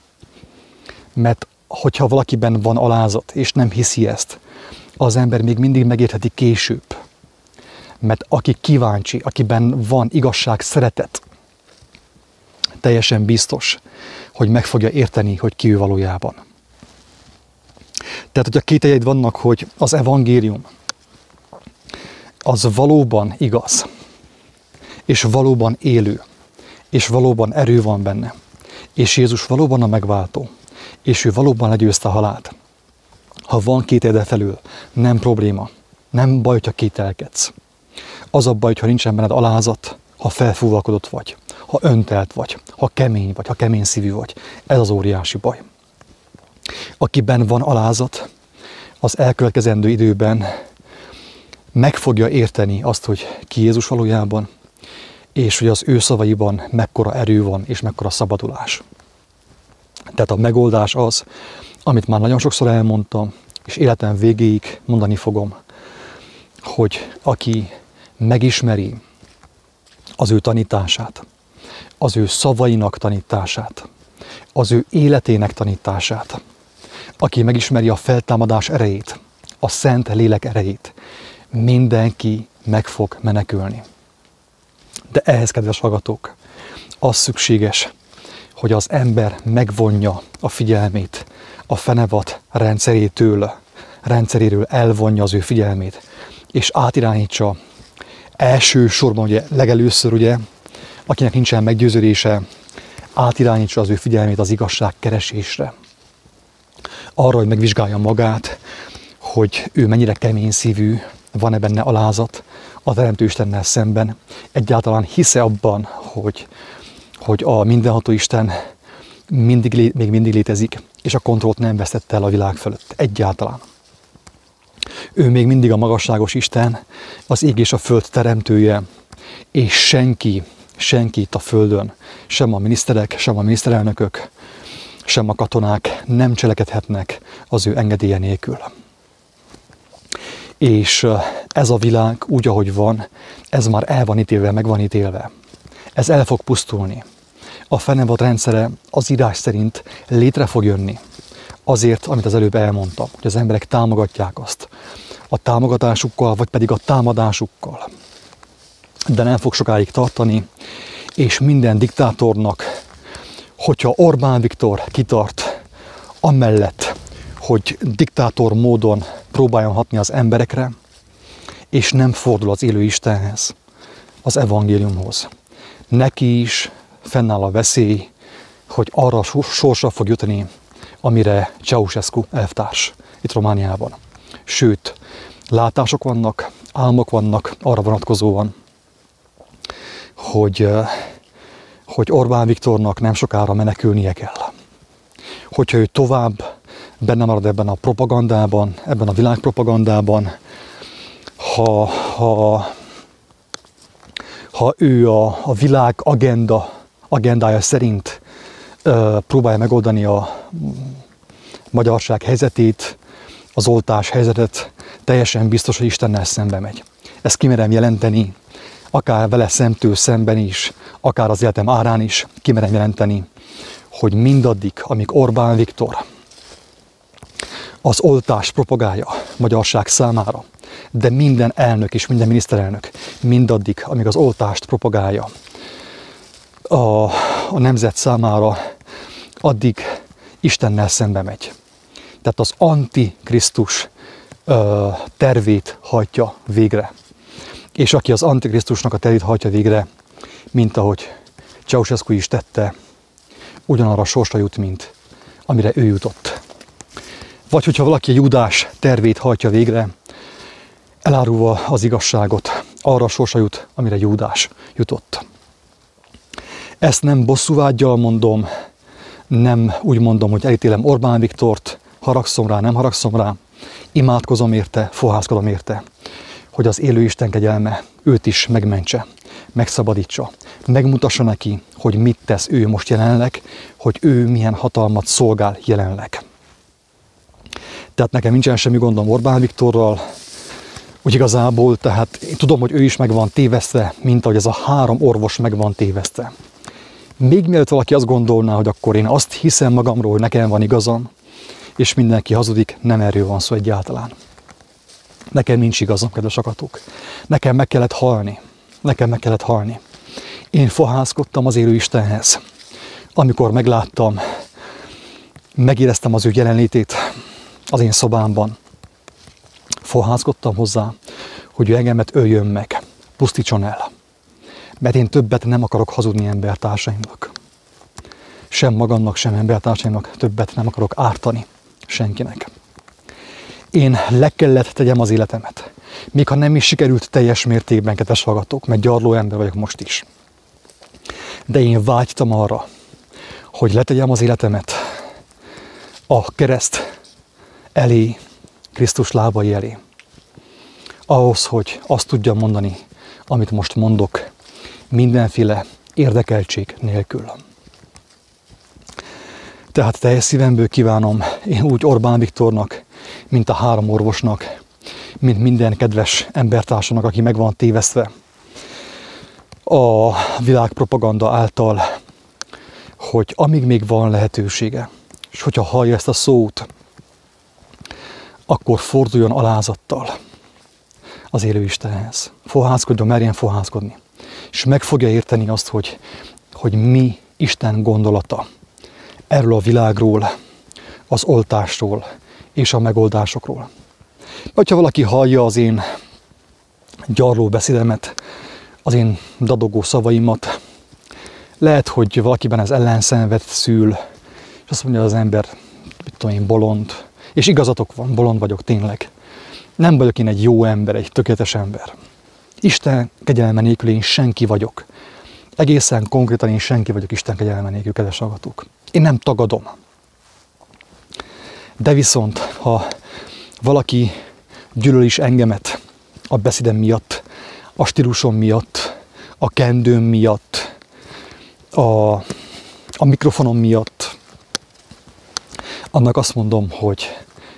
Mert hogyha valakiben van alázat, és nem hiszi ezt, az ember még mindig megértheti később. Mert aki kíváncsi, akiben van igazság, szeretet, teljesen biztos, hogy meg fogja érteni, hogy ki ő valójában. Tehát, hogyha kételjeid vannak, hogy az evangélium az valóban igaz, és valóban élő, és valóban erő van benne, és Jézus valóban a megváltó, és ő valóban legyőzte a halált. Ha van két érde felül, nem probléma, nem baj, hogyha kételkedsz. Az a baj, ha nincsen benned alázat, ha felfúvalkodott vagy, ha öntelt vagy, ha kemény vagy, ha kemény szívű vagy. Ez az óriási baj. Akiben van alázat, az elkövetkezendő időben meg fogja érteni azt, hogy ki Jézus valójában, és hogy az ő szavaiban mekkora erő van, és mekkora szabadulás. Tehát a megoldás az, amit már nagyon sokszor elmondtam, és életem végéig mondani fogom, hogy aki megismeri az ő tanítását, az ő szavainak tanítását, az ő életének tanítását, aki megismeri a feltámadás erejét, a szent lélek erejét, mindenki meg fog menekülni. De ehhez, kedves hallgatók, az szükséges, hogy az ember megvonja a figyelmét a fenevat rendszerétől, rendszeréről elvonja az ő figyelmét, és átirányítsa elsősorban, ugye legelőször, ugye, akinek nincsen meggyőződése, átirányítsa az ő figyelmét az igazság keresésre. Arra, hogy megvizsgálja magát, hogy ő mennyire kemény szívű, van-e benne alázat a Teremtő Istennel szemben, egyáltalán hisze abban, hogy, hogy a mindenható Isten mindig, még mindig létezik, és a kontrollt nem vesztette el a világ fölött. Egyáltalán. Ő még mindig a magasságos Isten, az ég és a föld teremtője, és senki, senki itt a földön, sem a miniszterek, sem a miniszterelnökök, sem a katonák nem cselekedhetnek az ő engedélye nélkül. És ez a világ úgy, ahogy van, ez már el van ítélve, meg van ítélve. Ez el fog pusztulni. A fennevad rendszere az írás szerint létre fog jönni. Azért, amit az előbb elmondtam, hogy az emberek támogatják azt. A támogatásukkal, vagy pedig a támadásukkal. De nem fog sokáig tartani, és minden diktátornak, hogyha Orbán Viktor kitart amellett, hogy diktátor módon próbáljon hatni az emberekre, és nem fordul az élő Istenhez, az evangéliumhoz. Neki is fennáll a veszély, hogy arra sorsra fog jutni, amire Ceausescu elvtárs itt Romániában. Sőt, látások vannak, álmok vannak arra vonatkozóan, hogy, hogy Orbán Viktornak nem sokára menekülnie kell. Hogyha ő tovább benne marad ebben a propagandában, ebben a világpropagandában, ha, ha, ha ő a, a világ agenda, agendája szerint ö, próbálja megoldani a magyarság helyzetét, az oltás helyzetet, teljesen biztos, hogy Istennel szembe megy. Ezt kimerem jelenteni, akár vele szemtől szemben is, akár az életem árán is kimerem jelenteni, hogy mindaddig, amíg Orbán Viktor az oltás propagálja magyarság számára, de minden elnök és minden miniszterelnök mindaddig, amíg az oltást propagálja a, a nemzet számára, addig Istennel szembe megy. Tehát az antikrisztus tervét hajtja végre. És aki az antikrisztusnak a tervét hajtja végre, mint ahogy Ceausescu is tette, ugyanarra sorsra jut, mint amire ő jutott. Vagy hogyha valaki a Judás tervét hajtja végre, elárulva az igazságot, arra sorsa jut, amire Júdás jutott. Ezt nem bosszúvágyjal mondom, nem úgy mondom, hogy elítélem Orbán Viktort, haragszom rá, nem haragszom rá, imádkozom érte, fohászkodom érte, hogy az élő Isten kegyelme őt is megmentse, megszabadítsa, megmutassa neki, hogy mit tesz ő most jelenleg, hogy ő milyen hatalmat szolgál jelenleg. Tehát nekem nincsen semmi gondom Orbán Viktorral, úgy igazából, tehát én tudom, hogy ő is meg van tévesztve, mint ahogy ez a három orvos meg van tévesztve. Még mielőtt valaki azt gondolná, hogy akkor én azt hiszem magamról, hogy nekem van igazam, és mindenki hazudik, nem erről van szó egyáltalán. Nekem nincs igazam, kedves akatók. Nekem meg kellett halni. Nekem meg kellett halni. Én fohászkodtam az élő Istenhez. Amikor megláttam, megéreztem az ő jelenlétét, az én szobámban. Fohászkodtam hozzá, hogy ő engemet öljön meg, pusztítson el. Mert én többet nem akarok hazudni embertársaimnak. Sem magamnak, sem embertársaimnak többet nem akarok ártani senkinek. Én le kellett tegyem az életemet. Még ha nem is sikerült teljes mértékben, kedves hallgatók, mert gyarló ember vagyok most is. De én vágytam arra, hogy letegyem az életemet a kereszt elé, Krisztus lábai elé. Ahhoz, hogy azt tudjam mondani, amit most mondok, mindenféle érdekeltség nélkül. Tehát teljes szívemből kívánom én úgy Orbán Viktornak, mint a három orvosnak, mint minden kedves embertársanak, aki meg van tévesztve a világpropaganda által, hogy amíg még van lehetősége, és hogyha hallja ezt a szót, akkor forduljon alázattal az élő Istenhez. Fohászkodjon, merjen fohászkodni. És meg fogja érteni azt, hogy, hogy mi Isten gondolata erről a világról, az oltásról és a megoldásokról. Vagy ha valaki hallja az én gyarló beszédemet, az én dadogó szavaimat, lehet, hogy valakiben ez ellenszenvet szül, és azt mondja az ember, mit tudom én, bolond, és igazatok van, bolond vagyok tényleg. Nem vagyok én egy jó ember, egy tökéletes ember. Isten kegyelme nélkül én senki vagyok. Egészen konkrétan én senki vagyok Isten kegyelme nélkül, kedves hallgatók. Én nem tagadom. De viszont, ha valaki gyűlöl is engemet a beszédem miatt, a stílusom miatt, a kendőm miatt, a, a mikrofonom miatt, annak azt mondom, hogy,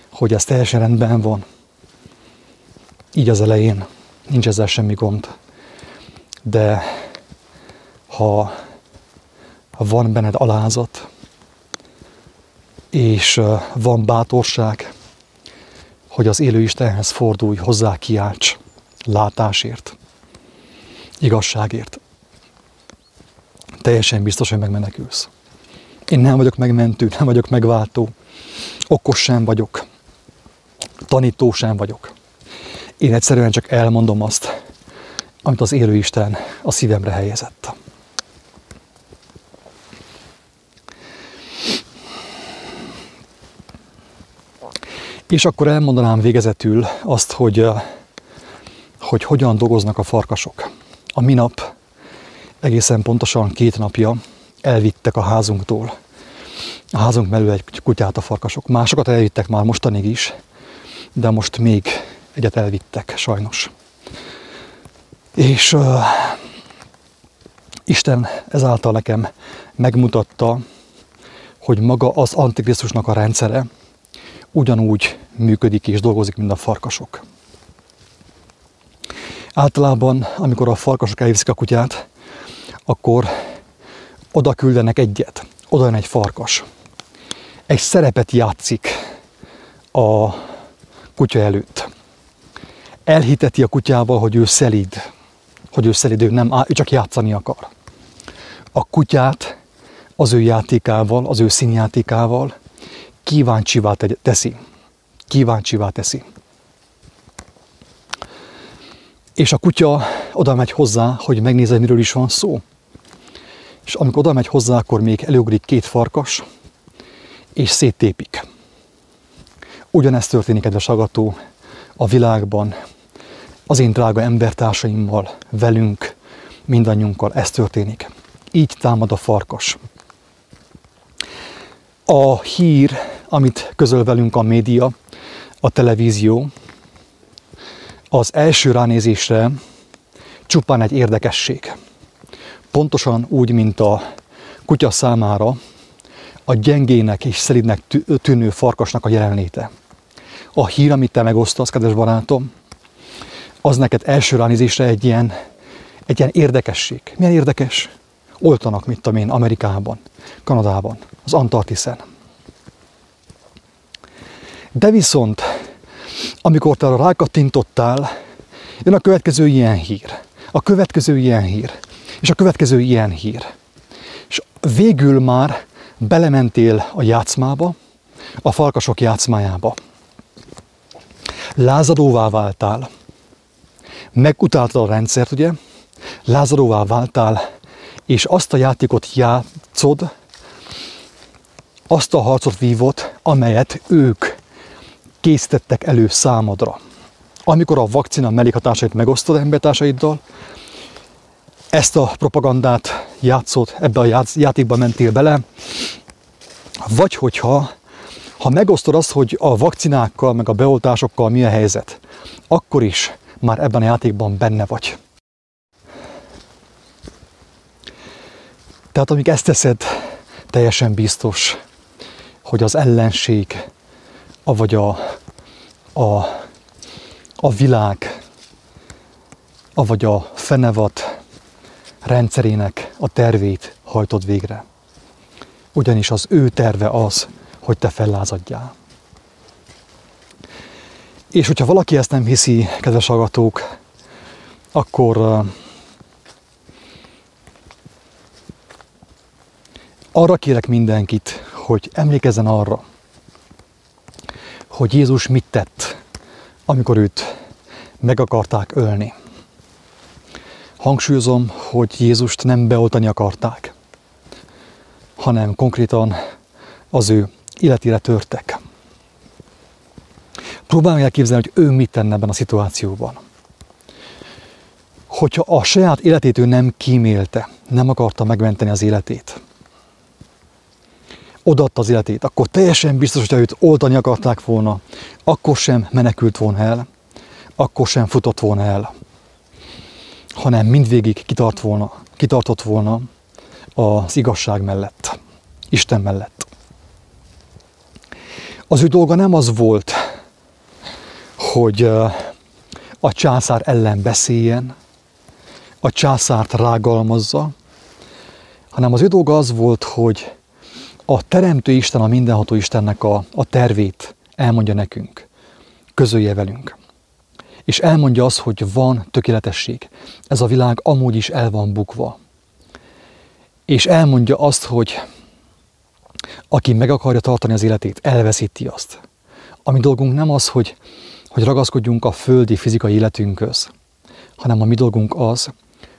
hogy ez teljesen rendben van. így az elején, nincs ezzel semmi gond. De ha, van benned alázat, és van bátorság, hogy az élő Istenhez fordulj, hozzá kiálts látásért, igazságért. Teljesen biztos, hogy megmenekülsz. Én nem vagyok megmentő, nem vagyok megváltó, okos sem vagyok, tanító sem vagyok. Én egyszerűen csak elmondom azt, amit az élő Isten a szívemre helyezett. És akkor elmondanám végezetül azt, hogy, hogy hogyan dolgoznak a farkasok. A minap egészen pontosan két napja elvittek a házunktól. A házunk mellől egy kutyát a farkasok. Másokat elvittek már mostanig is, de most még egyet elvittek, sajnos. És uh, Isten ezáltal nekem megmutatta, hogy maga az Antikrisztusnak a rendszere ugyanúgy működik és dolgozik, mint a farkasok. Általában, amikor a farkasok elviszik a kutyát, akkor oda küldenek egyet, oda jön egy farkas. Egy szerepet játszik a kutya előtt. Elhiteti a kutyával, hogy ő szelíd, hogy ő szelíd, ő, nem, ő csak játszani akar. A kutyát az ő játékával, az ő színjátékával kíváncsivá teszi. Kíváncsivá teszi. És a kutya oda megy hozzá, hogy megnézze, miről is van szó. És amikor oda megy hozzá, akkor még előugrik két farkas, és széttépik. Ugyanezt történik, kedves agató, a világban, az én drága embertársaimmal, velünk, mindannyiunkkal ez történik. Így támad a farkas. A hír, amit közöl velünk a média, a televízió, az első ránézésre csupán egy érdekesség. Pontosan úgy, mint a kutya számára a gyengének és szelidnek tűnő farkasnak a jelenléte. A hír, amit te megosztasz, kedves barátom, az neked első ránézésre egy ilyen, egy ilyen érdekesség. Milyen érdekes? Oltanak, mit tudom én, Amerikában, Kanadában, az Antarktiszen. De viszont, amikor te rákattintottál, jön a következő ilyen hír, a következő ilyen hír, és a következő ilyen hír. És végül már belementél a játszmába, a falkasok játszmájába. Lázadóvá váltál. Megutáltad a rendszert, ugye? Lázadóvá váltál, és azt a játékot játszod, azt a harcot vívott, amelyet ők készítettek elő számodra. Amikor a vakcina mellékhatásait megosztod embertársaiddal, ezt a propagandát játszott, ebbe a játékba mentél bele, vagy hogyha ha megosztod azt, hogy a vakcinákkal, meg a beoltásokkal mi a helyzet, akkor is már ebben a játékban benne vagy. Tehát amíg ezt teszed, teljesen biztos, hogy az ellenség, avagy a, a, a világ, avagy a fenevat rendszerének a tervét hajtod végre. Ugyanis az ő terve az, hogy te fellázadjál. És hogyha valaki ezt nem hiszi, kedves hallgatók, akkor arra kérek mindenkit, hogy emlékezzen arra, hogy Jézus mit tett, amikor őt meg akarták ölni. Hangsúlyozom, hogy Jézust nem beoltani akarták, hanem konkrétan az ő életére törtek. Próbálj elképzelni, hogy ő mit tenne ebben a szituációban. Hogyha a saját életét ő nem kímélte, nem akarta megmenteni az életét, odaadta az életét, akkor teljesen biztos, hogyha őt oltani akarták volna, akkor sem menekült volna el, akkor sem futott volna el, hanem mindvégig kitart volna, kitartott volna az igazság mellett, Isten mellett. Az ő dolga nem az volt, hogy a császár ellen beszéljen, a császárt rágalmazza, hanem az ő dolga az volt, hogy a Teremtő Isten, a mindenható Istennek a, a tervét elmondja nekünk, közölje velünk. És elmondja azt, hogy van tökéletesség. Ez a világ amúgy is el van bukva. És elmondja azt, hogy aki meg akarja tartani az életét, elveszíti azt. A mi dolgunk nem az, hogy, hogy ragaszkodjunk a földi fizikai életünkhöz, hanem a mi dolgunk az,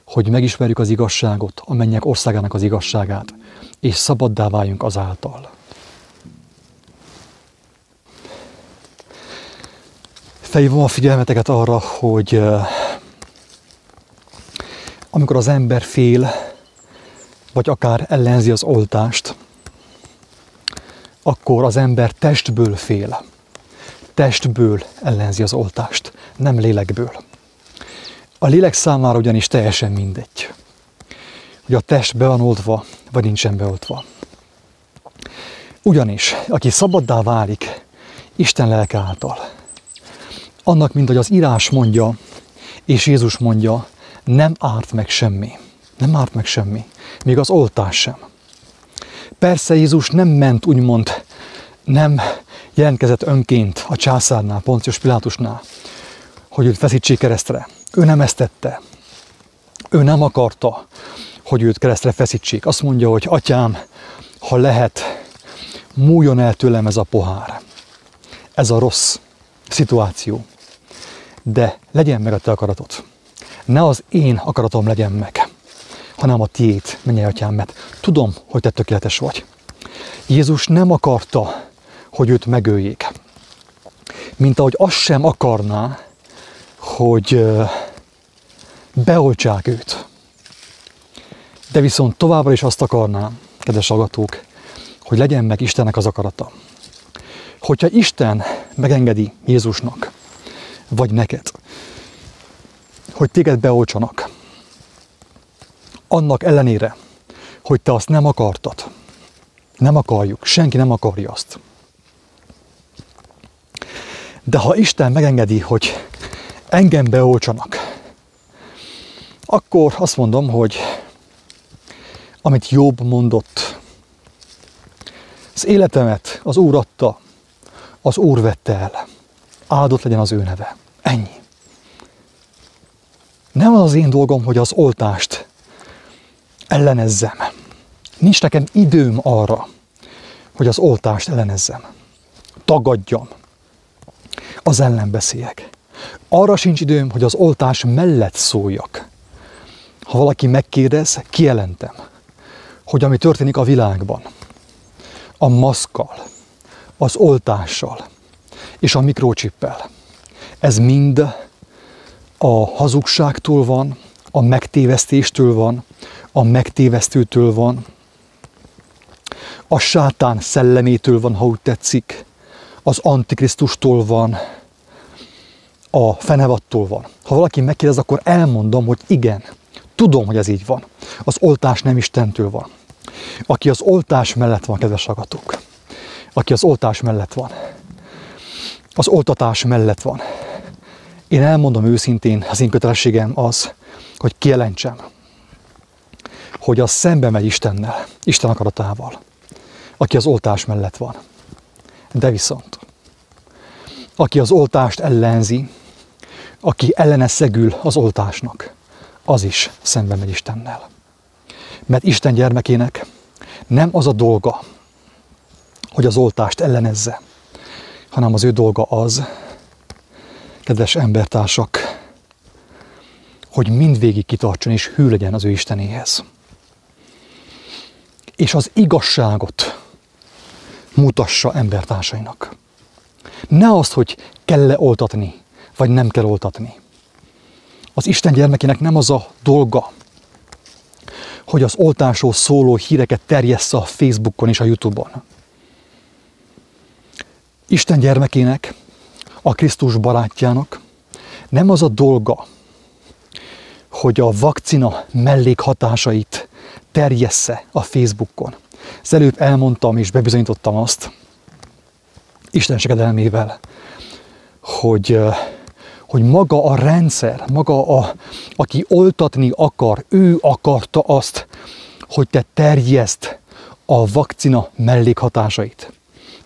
hogy megismerjük az igazságot, a mennyek országának az igazságát, és szabaddá váljunk azáltal. Felhívom a figyelmeteket arra, hogy amikor az ember fél, vagy akár ellenzi az oltást, akkor az ember testből fél. Testből ellenzi az oltást, nem lélekből. A lélek számára ugyanis teljesen mindegy, hogy a test be van oltva, vagy nincsen beoltva. Ugyanis, aki szabaddá válik Isten lelke által, annak, mint hogy az írás mondja, és Jézus mondja, nem árt meg semmi. Nem árt meg semmi. Még az oltás sem. Persze Jézus nem ment úgymond, nem jelentkezett önként a császárnál, Poncius Pilátusnál, hogy őt feszítsék keresztre. Ő nem ezt tette. Ő nem akarta, hogy őt keresztre feszítsék. Azt mondja, hogy atyám, ha lehet, múljon el tőlem ez a pohár. Ez a rossz szituáció. De legyen meg a te akaratod. Ne az én akaratom legyen meg, hanem a tiét, menj atyám, mert tudom, hogy te tökéletes vagy. Jézus nem akarta, hogy őt megöljék. Mint ahogy azt sem akarná, hogy beoltsák őt. De viszont továbbra is azt akarnám, kedves hallgatók, hogy legyen meg Istennek az akarata. Hogyha Isten megengedi Jézusnak, vagy neked, hogy téged beoltsanak, annak ellenére, hogy te azt nem akartad, nem akarjuk, senki nem akarja azt. De ha Isten megengedi, hogy engem beoltsanak, akkor azt mondom, hogy amit Jobb mondott, az életemet az Úr adta, az Úr vette el. Áldott legyen az ő neve. Ennyi. Nem az az én dolgom, hogy az oltást ellenezzem. Nincs nekem időm arra, hogy az oltást ellenezzem. Tagadjam. Az ellen beszéljek. Arra sincs időm, hogy az oltás mellett szóljak. Ha valaki megkérdez, kijelentem, hogy ami történik a világban, a maszkkal, az oltással és a mikrocsippel, ez mind a hazugságtól van, a megtévesztéstől van, a megtévesztőtől van, a sátán szellemétől van, ha úgy tetszik, az antikrisztustól van, a fenevattól van. Ha valaki megkérdez, akkor elmondom, hogy igen, tudom, hogy ez így van. Az oltás nem Istentől van. Aki az oltás mellett van, kedves agatók, aki az oltás mellett van, az oltatás mellett van, én elmondom őszintén, az én kötelességem az, hogy kielentsem, hogy az szembe megy Istennel, Isten akaratával, aki az oltás mellett van. De viszont, aki az oltást ellenzi, aki ellene szegül az oltásnak, az is szembe megy Istennel. Mert Isten gyermekének nem az a dolga, hogy az oltást ellenezze, hanem az ő dolga az, kedves embertársak, hogy mindvégig kitartson és hű legyen az ő Istenéhez. És az igazságot mutassa embertársainak. Ne azt, hogy kell-e oltatni, vagy nem kell oltatni. Az Isten gyermekének nem az a dolga, hogy az oltásról szóló híreket terjessze a Facebookon és a Youtube-on. Isten gyermekének, a Krisztus barátjának nem az a dolga, hogy a vakcina mellékhatásait terjessze a Facebookon. Az előbb elmondtam és bebizonyítottam azt, Isten segedelmével, hogy, hogy maga a rendszer, maga a, aki oltatni akar, ő akarta azt, hogy te terjeszt a vakcina mellékhatásait.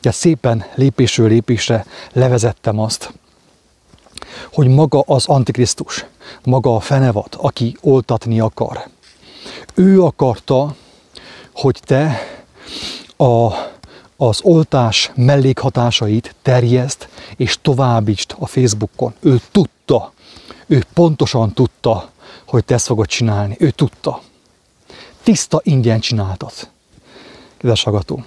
De szépen lépésről lépésre levezettem azt, hogy maga az Antikrisztus, maga a fenevad, aki oltatni akar, ő akarta, hogy te a, az oltás mellékhatásait terjeszt és továbbítsd a Facebookon. Ő tudta, ő pontosan tudta, hogy te ezt fogod csinálni. Ő tudta. Tiszta ingyen csináltad. Kedves hallgató.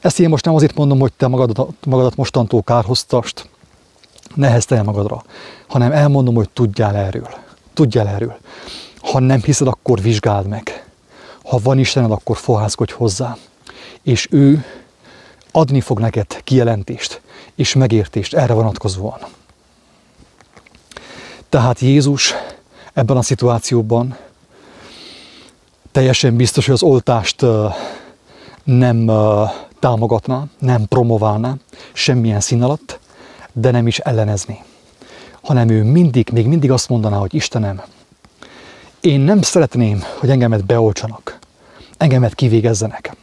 Ezt én most nem azért mondom, hogy te magadat, magadat mostantól kárhoztast, neheztelj magadra, hanem elmondom, hogy tudjál erről. Tudjál erről. Ha nem hiszed, akkor vizsgáld meg. Ha van Istened, akkor fohászkodj hozzá. És ő adni fog neked kijelentést és megértést erre vonatkozóan. Tehát Jézus ebben a szituációban teljesen biztos, hogy az oltást nem támogatná, nem promoválná semmilyen szín alatt, de nem is ellenezni. Hanem ő mindig, még mindig azt mondaná, hogy Istenem, én nem szeretném, hogy engemet beoltsanak, engemet kivégezzenek,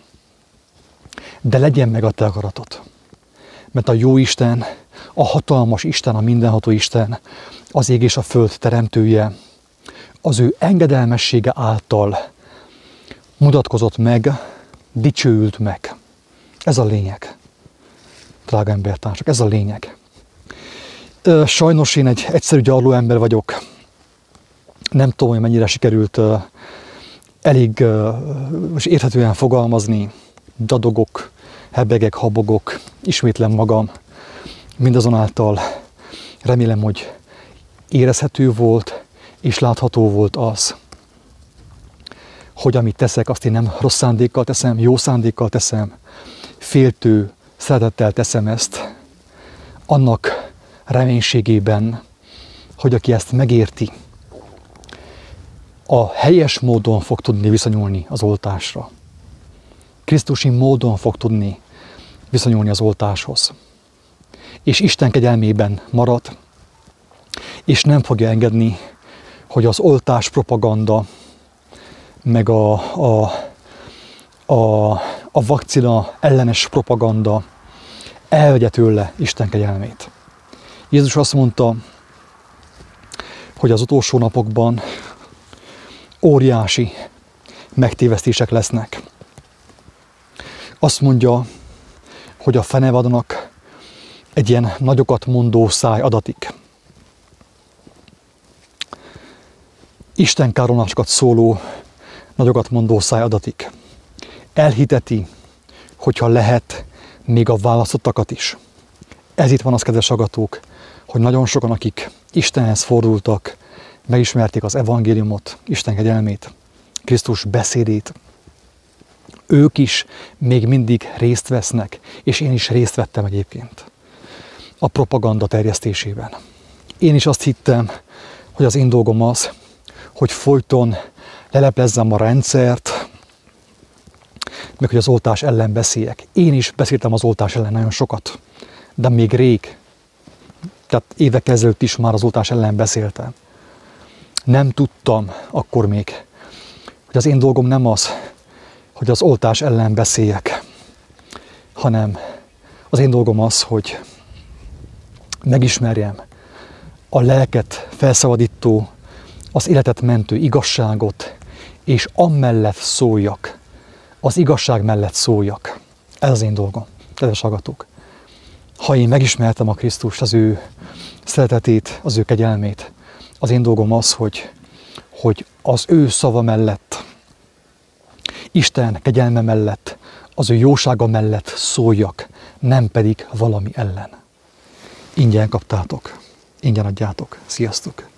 de legyen meg a te akaratot. Mert a jó Isten, a hatalmas Isten, a mindenható Isten, az ég és a föld teremtője, az ő engedelmessége által mutatkozott meg, dicsőült meg. Ez a lényeg. Drága embertársak, ez a lényeg. Sajnos én egy egyszerű gyarló ember vagyok. Nem tudom, hogy mennyire sikerült elég most érthetően fogalmazni. Dadogok, hebegek, habogok, ismétlem magam. Mindazonáltal remélem, hogy érezhető volt és látható volt az, hogy amit teszek, azt én nem rossz szándékkal teszem, jó szándékkal teszem, féltő, szeretettel teszem ezt, annak reménységében, hogy aki ezt megérti, a helyes módon fog tudni viszonyulni az oltásra. Krisztusi módon fog tudni viszonyulni az oltáshoz. És Isten kegyelmében marad, és nem fogja engedni, hogy az oltás propaganda, meg a, a, a, a vakcina ellenes propaganda elvegye tőle Isten kegyelmét. Jézus azt mondta, hogy az utolsó napokban óriási megtévesztések lesznek. Azt mondja, hogy a fenevadnak egy ilyen nagyokat mondó száj adatik. Isten károlásokat szóló, nagyokat mondó száj adatik. Elhiteti, hogyha lehet, még a választottakat is. Ez itt van az, kedves agatók, hogy nagyon sokan, akik Istenhez fordultak, megismerték az evangéliumot, Isten kegyelmét, Krisztus beszédét, ők is még mindig részt vesznek, és én is részt vettem egyébként a propaganda terjesztésében. Én is azt hittem, hogy az én dolgom az, hogy folyton leleplezzem a rendszert, meg hogy az oltás ellen beszéljek. Én is beszéltem az oltás ellen nagyon sokat, de még rég, tehát évek ezelőtt is már az oltás ellen beszéltem. Nem tudtam akkor még, hogy az én dolgom nem az, hogy az oltás ellen beszéljek, hanem az én dolgom az, hogy megismerjem a lelket felszabadító, az életet mentő igazságot, és amellett szóljak, az igazság mellett szóljak. Ez az én dolgom, kedves hallgatók. Ha én megismertem a Krisztust, az ő szeretetét, az ő kegyelmét, az én dolgom az, hogy, hogy az ő szava mellett, Isten kegyelme mellett, az ő jósága mellett szóljak, nem pedig valami ellen. Ingyen kaptátok, ingyen adjátok. Sziasztok!